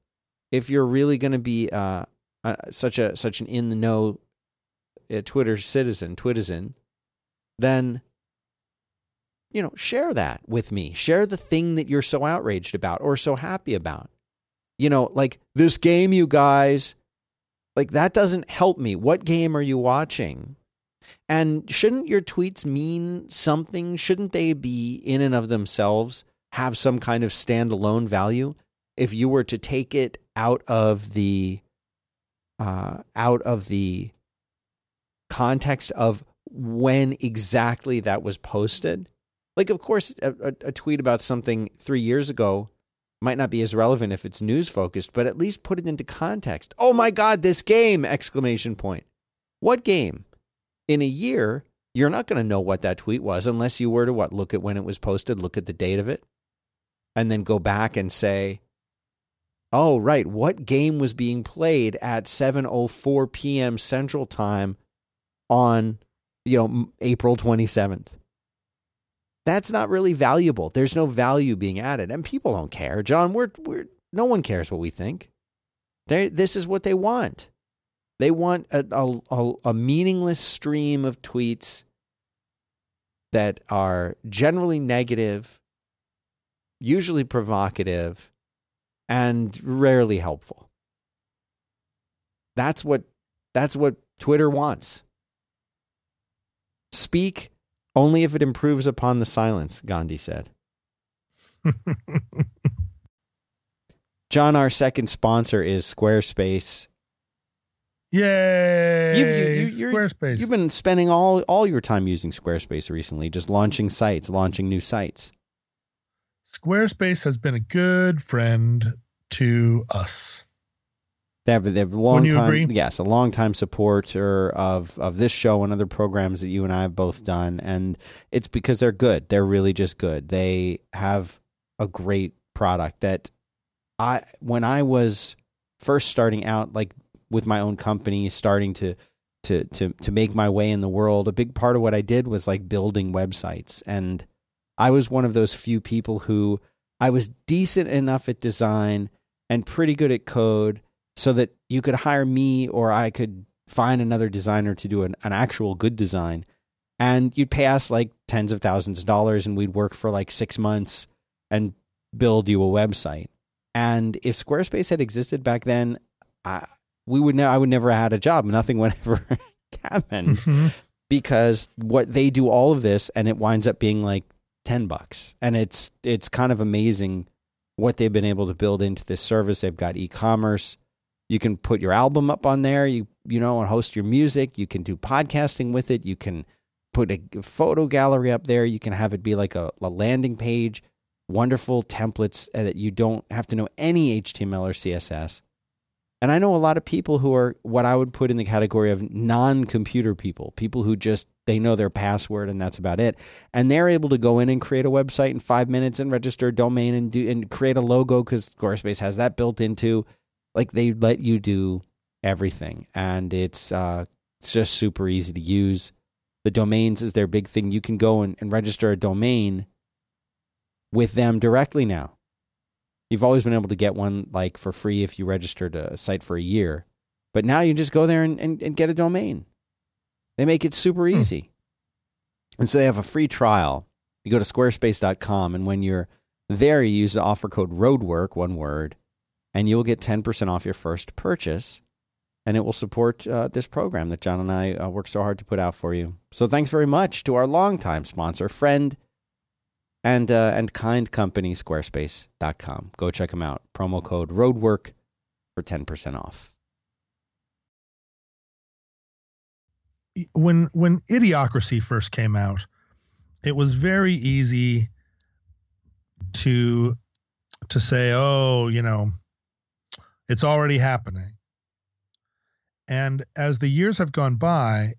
If you're really going to be uh, uh, such a such an in the know uh, Twitter citizen, Twitizen, then you know share that with me. Share the thing that you're so outraged about or so happy about. You know, like this game, you guys like that doesn't help me. What game are you watching? And shouldn't your tweets mean something? Shouldn't they be in and of themselves have some kind of standalone value? If you were to take it out of the uh, out of the context of when exactly that was posted, like of course a, a, tweet about something three years ago might not be as relevant if it's news focused, but at least put it into context. Oh my God, this game! Exclamation point. What game? In a year, you're not going to know what that tweet was unless you were to what? Look at when it was posted, look at the date of it, and then go back and say, oh, right, what game was being played at 7.04 p.m. Central Time on, you know, April 27th? That's not really valuable. There's no value being added, and people don't care. John, we're we're no one cares what we think. They this is what they want. They want a, a, a meaningless stream of tweets that are generally negative, usually provocative, and rarely helpful. That's what that's what Twitter wants. Speak only if it improves upon the silence, Gandhi said. John, our second sponsor is Squarespace. Yay! You've, you, you, Squarespace. You've been spending all, all your time using Squarespace recently, just launching sites, launching new sites. Squarespace has been a good friend to us. They have, they have a long time, agree? yes, a long time supporter of of this show and other programs that you and I have both done, and it's because they're good. They're really just good. They have a great product that I when I was first starting out, like with my own company, starting to to to to make my way in the world. A big part of what I did was like building websites, and I was one of those few people who I was decent enough at design and pretty good at code so that you could hire me or I could find another designer to do an, an actual good design. And you'd pay us like tens of thousands of dollars and we'd work for like six months and build you a website. And if Squarespace had existed back then, I, we would ne- I would never have had a job. Nothing would ever happen Mhm. because what they do all of this and it winds up being like 10 bucks. And it's it's kind of amazing what they've been able to build into this service. They've got e-commerce. You can put your album up on there, you you know, and host your music. You can do podcasting with it. You can put a photo gallery up there. You can have it be like a, a landing page. Wonderful templates uh, that you don't have to know any HTML or CSS. And I know a lot of people who are what I would put in the category of non-computer people, people who just they know their password and that's about it. And they're able to go in and create a website in 5 minutes and register a domain and do and create a logo cuz Squarespace has that built into like they let you do everything and it's uh it's just super easy to use. The domains is their big thing. You can go and, and register a domain with them directly now. You've always been able to get one like for free if you registered a site for a year. But now you just go there and, and, and get a domain. They make it super hmm. easy. Hmm. And so they have a free trial. You go to squarespace.com, and when you're there, you use the offer code ROADWORK, one word, and you'll get 10% off your first purchase. And it will support uh, this program that John and I uh, work so hard to put out for you. So thanks very much to our longtime sponsor, friend, and uh, and kind company squarespace.com. Go check them out. Promo code roadwork for 10% off. When when Idiocracy first came out, it was very easy to to say, "Oh, you know, it's already happening." And as the years have gone by,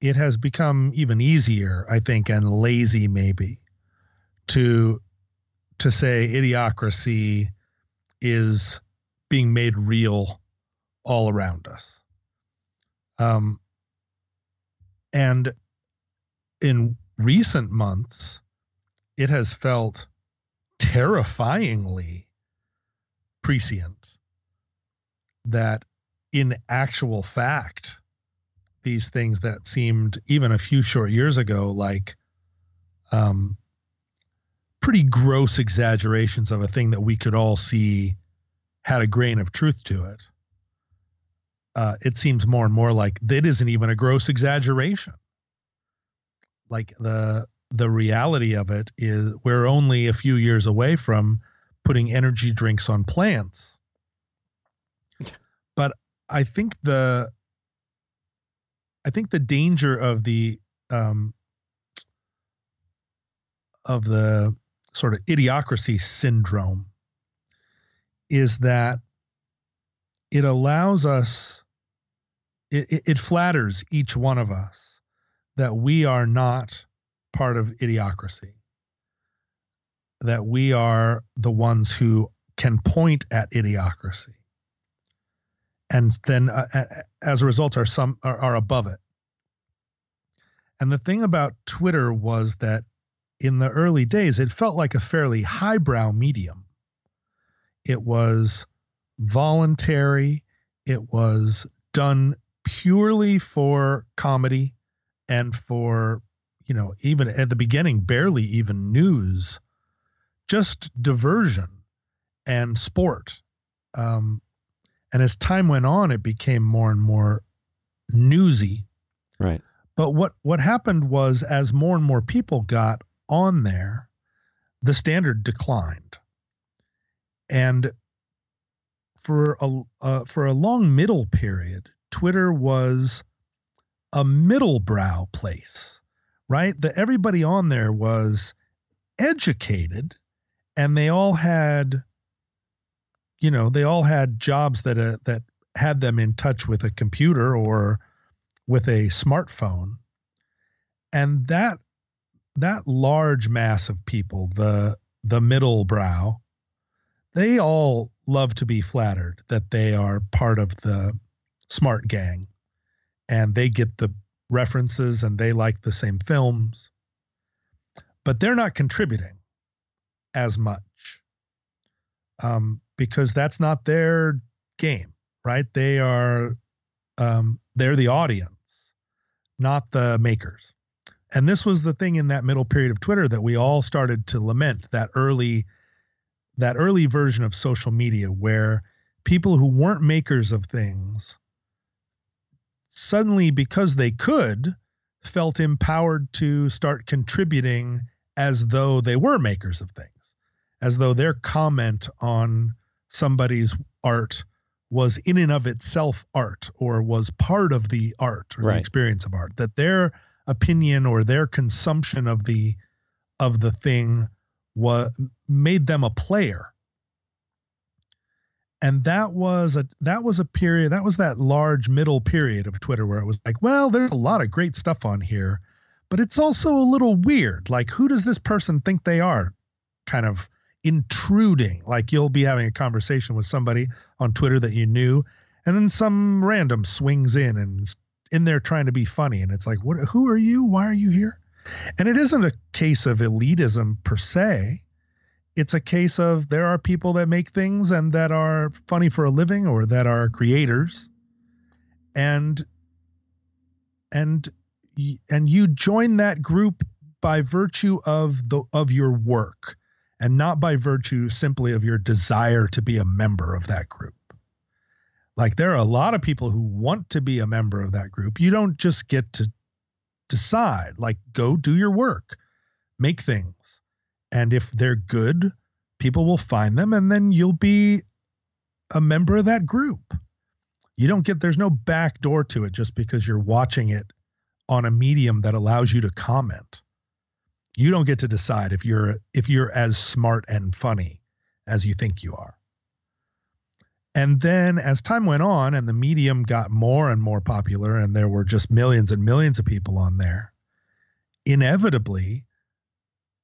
it has become even easier, I think, and lazy maybe to to say idiocracy is being made real all around us. Um, and in recent months, it has felt terrifyingly prescient that in actual fact, these things that seemed even a few short years ago like um, pretty gross exaggerations of a thing that we could all see had a grain of truth to it. Uh, it seems more and more like that isn't even a gross exaggeration. Like the the reality of it is we're only a few years away from putting energy drinks on plants. But I think the I think the danger of the um, of the sort of idiocracy syndrome is that it allows us it, it, flatters each one of us that we are not part of idiocracy that we are the ones who can point at idiocracy and then uh, as a result are some are, are above it and the thing about twitter was that in the early days, it felt like a fairly highbrow medium. It was voluntary, it was done purely for comedy and for, you know, even at the beginning, barely even news, just diversion and sport. Um, and as time went on, it became more and more newsy. Right. But what what happened was as more and more people got on there, the standard declined. And for a uh, for a long middle period, Twitter was a middle brow place, right? That everybody on there was educated, and they all had, you know, they all had jobs that uh, that had them in touch with a computer or with a smartphone, and that that large mass of people, the the middle brow, they all love to be flattered that they are part of the smart gang. And they get the references and they like the same films. But they're not contributing as much. Um, because that's not their game right? They are um, they're the audience not the makers. And this was the thing in that middle period of Twitter that we all started to lament that early that early version of social media where people who weren't makers of things suddenly because they could felt empowered to start contributing as though they were makers of things as though their comment on somebody's art was in and of itself art or was part of the art or right. the experience of art that their opinion or their consumption of the of the thing was made them a player and that was a that was a period that was that large middle period of Twitter where it was like, well, there's a lot of great stuff on here, but it's also a little weird. Like, who does this person think they are? Kind of intruding. Like you'll be having a conversation with somebody on Twitter that you knew, and then some random swings in and in there trying to be funny, and it's like, what? Who are you? Why are you here? And it isn't a case of elitism per se it's a case of there are people that make things and that are funny for a living or that are creators and and and you join that group by virtue of the of your work and not by virtue simply of your desire to be a member of that group like there are a lot of people who want to be a member of that group you don't just get to decide like go do your work make things and if they're good, people will find them and then you'll be a member of that group. You don't get there's no back door to it just because you're watching it on a medium that allows you to comment. You don't get to decide if you're if you're as smart and funny as you think you are. And then as time went on and the medium got more and more popular and there were just millions and millions of people on there, inevitably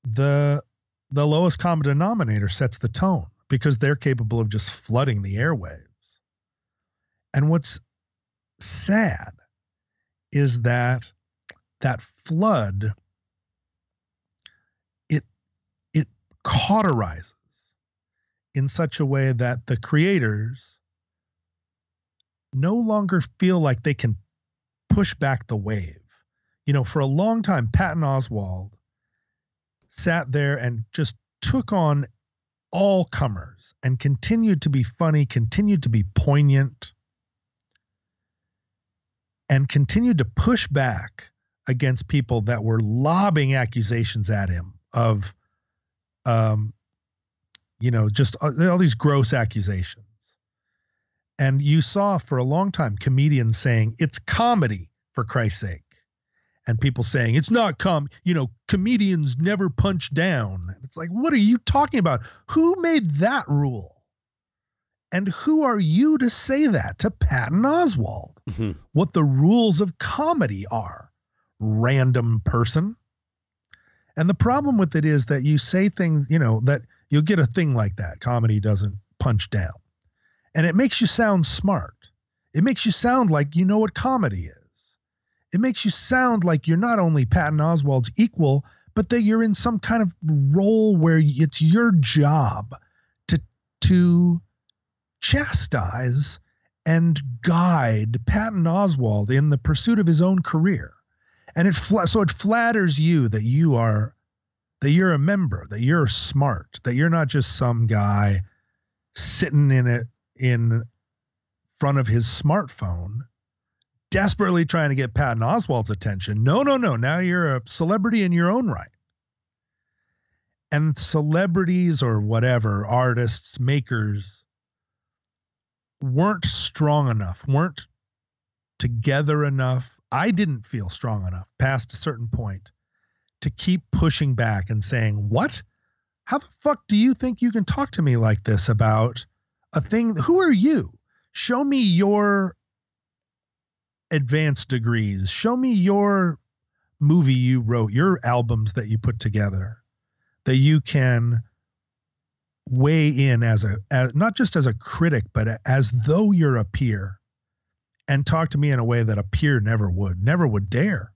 the the lowest common denominator sets the tone because they're capable of just flooding the airwaves. And what's sad is that that flood it it cauterizes in such a way that the creators no longer feel like they can push back the wave. You know, for a long time, Patton Oswalt sat there and just took on all comers and continued to be funny, continued to be poignant, and continued to push back against people that were lobbing accusations at him of, um, you know, just all these gross accusations. And you saw for a long time comedians saying, it's comedy, for Christ's sake. And people saying it's not com you know comedians never punch down. It's like what are you talking about? Who made that rule? And who are you to say that to patton oswalt? Mm-hmm. what the rules of comedy are random person and the problem with it is that you say things you know that you'll get a thing like that. Comedy doesn't punch down. And it makes you sound smart. It makes you sound like you know what comedy is. It makes you sound like you're not only Patton Oswalt's equal, but that you're in some kind of role where it's your job to to chastise and guide Patton Oswalt in the pursuit of his own career. And it so it flatters you that you are that you're a member, that you're smart, that you're not just some guy sitting in it in front of his smartphone desperately trying to get Patton Oswalt's attention. No, no, no. Now you're a celebrity in your own right. And celebrities or whatever, artists, makers, weren't strong enough, weren't together enough. I didn't feel strong enough past a certain point to keep pushing back and saying, What? How the fuck do you think you can talk to me like this about a thing? Who are you? Show me your advanced degrees. Show me your movie you wrote, your albums that you put together that you can weigh in as a as, not just as a critic but as though you're a peer and talk to me in a way that a peer never would never would dare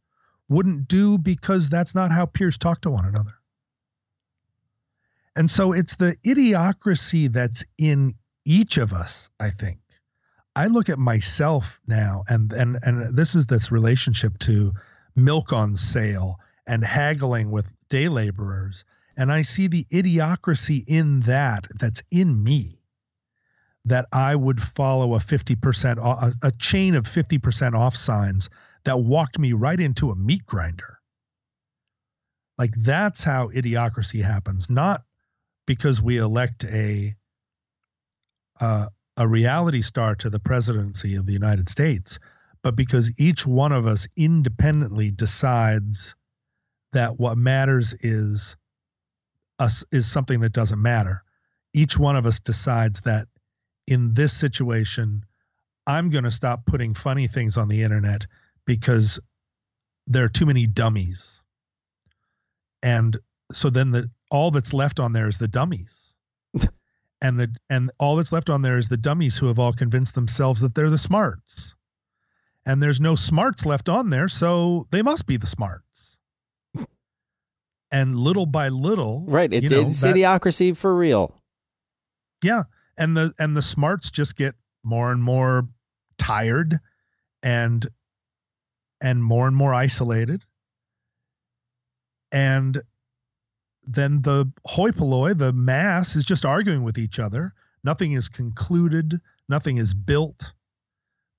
wouldn't do because that's not how peers talk to one another and so it's the idiocracy that's in each of us i think I look at myself now, and and and this is this relationship to milk on sale and haggling with day laborers, and I see the idiocracy in that that's in me. That I would follow a fifty percent a, a chain of fifty percent off signs that walked me right into a meat grinder. Like that's how idiocracy happens, not because we elect a uh, a reality star to the presidency of the United States, but because each one of us independently decides that what matters is us is something that doesn't matter. Each one of us decides that in this situation, I'm going to stop putting funny things on the internet because there are too many dummies. And so then the all that's left on there is the dummies. and the and all that's left on there is the dummies who have all convinced themselves that they're the smarts. And there's no smarts left on there, so they must be the smarts. And little by little, right? It, you know, it's that, idiocracy for real. Yeah, and the and the smarts just get more and more tired, and and more and more isolated, and then the hoi polloi, the mass, is just arguing with each other. Nothing is concluded. Nothing is built.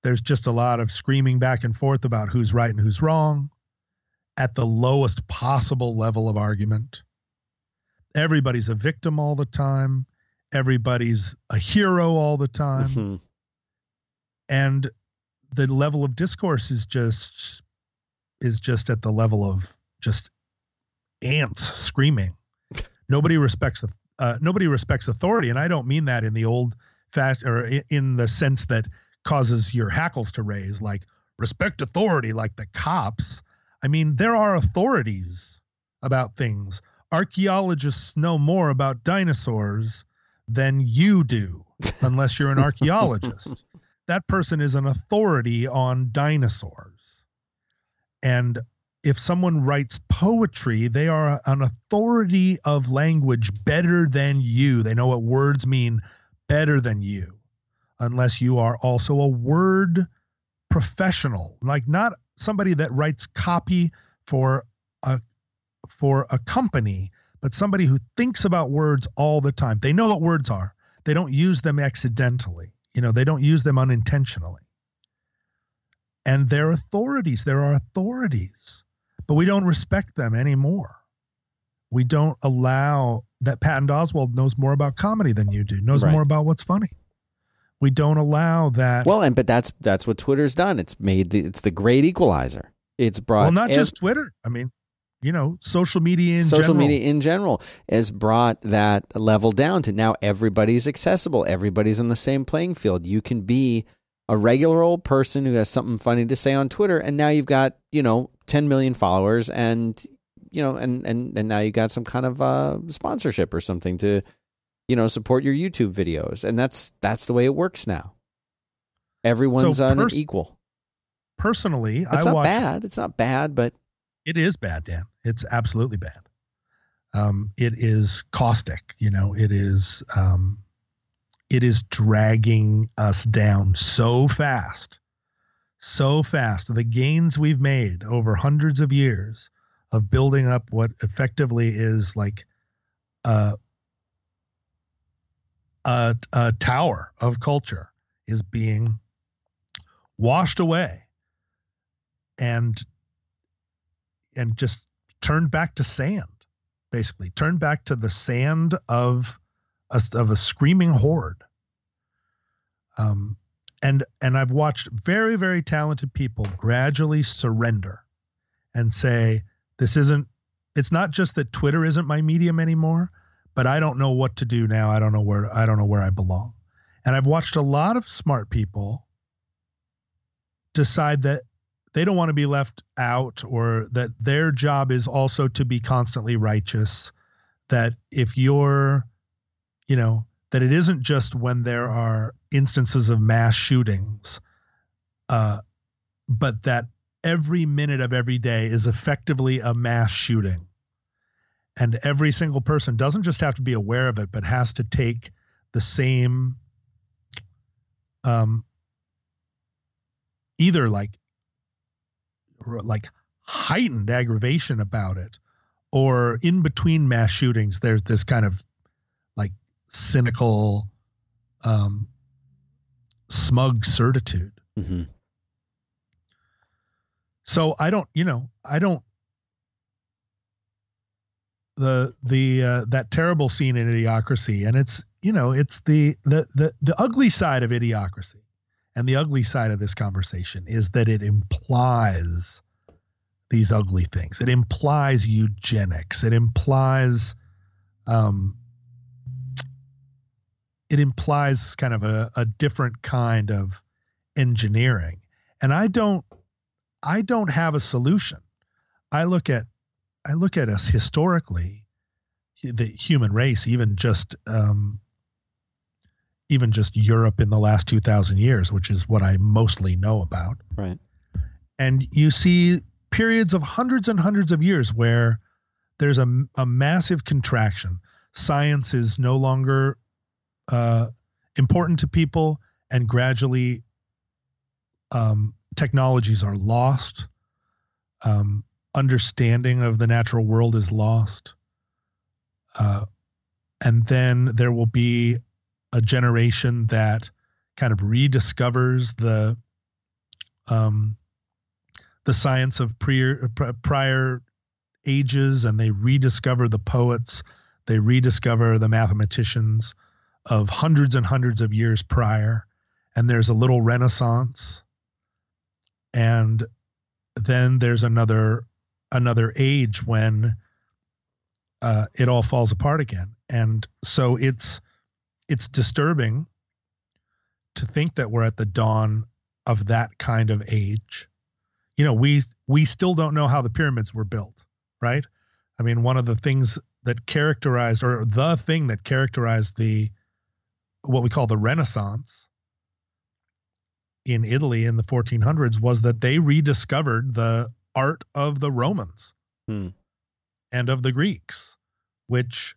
There's just a lot of screaming back and forth about who's right and who's wrong at the lowest possible level of argument. Everybody's a victim all the time. Everybody's a hero all the time. Mm-hmm. And the level of discourse is just is just at the level of just ants screaming. nobody respects uh, nobody respects authority, and I don't mean that in the old fast or in the sense that causes your hackles to raise, like respect authority, like the cops. I mean, there are authorities about things. Archaeologists know more about dinosaurs than you do, unless you're an archaeologist. that person is an authority on dinosaurs. And if someone writes poetry, they are an authority of language better than you. They know what words mean better than you, unless you are also a word professional, like not somebody that writes copy for a for a company, but somebody who thinks about words all the time. They know what words are. They don't use them accidentally. You know, they don't use them unintentionally. And they're authorities. There are authorities but we don't respect them anymore. We don't allow that Patton Oswalt knows more about comedy than you do, knows right. more about what's funny. We don't allow that. Well, and but that's that's what Twitter's done. It's made the it's the great equalizer. It's brought well, not ev- just Twitter. I mean, you know, social media in social general. media in general has brought that level down to now everybody's accessible. Everybody's on the same playing field. You can be a regular old person who has something funny to say on Twitter, and now you've got you know 10 million followers, and you know, and and and now you got some kind of uh, sponsorship or something to you know support your YouTube videos, and that's that's the way it works now. Everyone's so pers- equal. Personally, it's I not watch, bad. It's not bad, but it is bad, Dan. It's absolutely bad. Um, it is caustic. You know, it is. Um, it is dragging us down so fast, so fast. The gains we've made over hundreds of years of building up what effectively is like a, a, a tower of culture is being washed away and and just turned back to sand basically turned back to the sand of a, of a screaming horde. Um, and and I've watched very very talented people gradually surrender and say this isn't it's not just that Twitter isn't my medium anymore, but I don't know what to do now. I don't know where I don't know where I belong. And I've watched a lot of smart people decide that they don't want to be left out or that their job is also to be constantly righteous that if you're you know, that it isn't just when there are instances of mass shootings, uh, but that every minute of every day is effectively a mass shooting. And every single person doesn't just have to be aware of it, but has to take the same um, either like like heightened aggravation about it or in between mass shootings there's this kind of like cynical, um, smug certitude. Mm-hmm. So I don't, you know, I don't. The the uh, that terrible scene in Idiocracy, and it's you know it's the the the the ugly side of Idiocracy, and the ugly side of this conversation is that it implies these ugly things. It implies eugenics. It implies um, it implies kind of a, a different kind of engineering. And I don't I don't have a solution. I look at I look at us historically, the human race, even just um, even just Europe in the last two thousand years, which is what I mostly know about. Right. And you see periods of hundreds and hundreds of years where there's a, a massive contraction. Science is no longer uh, important to people, and gradually um, technologies are lost. Um, understanding of the natural world is lost. Uh, and then there will be a generation that kind of rediscovers the um, the science of prior prior ages, and they rediscover the poets, they rediscover the mathematicians of hundreds and hundreds of years prior, and there's a little renaissance, and then there's another another age when uh, it all falls apart again, and so it's it's disturbing to think that we're at the dawn of that kind of age. You know, we we still don't know how the pyramids were built, right? I mean, one of the things that characterized or the thing that characterized the what we call the Renaissance in Italy in the 1400s was that they rediscovered the art of the Romans Hmm. and of the Greeks, which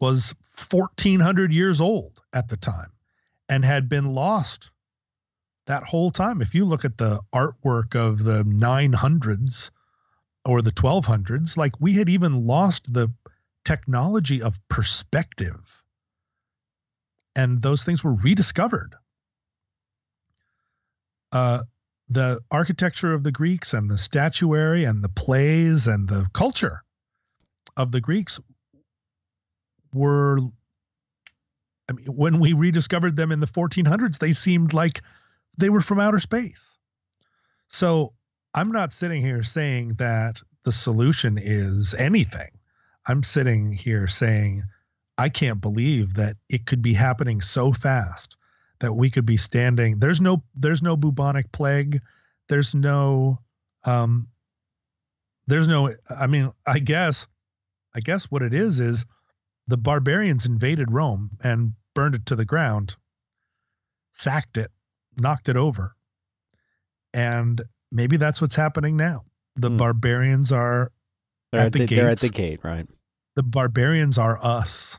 was 1400 years old at the time and had been lost that whole time. If you look at the artwork of the 900s or the 1200s, like we had even lost the technology of perspective. And those things were rediscovered. Uh, the architecture of the Greeks and the statuary and the plays and the culture of the Greeks were I mean when we rediscovered them in the 1400s they seemed like they were from outer space. So I'm not sitting here saying that the solution is anything. I'm sitting here saying I can't believe that it could be happening so fast that we could be standing there's no there's no bubonic plague there's no um there's no i mean i guess i guess what it is is the barbarians invaded rome and burned it to the ground sacked it knocked it over and maybe that's what's happening now the Hmm. barbarians are They're At at, the the, they're at the gate, right? the barbarians are us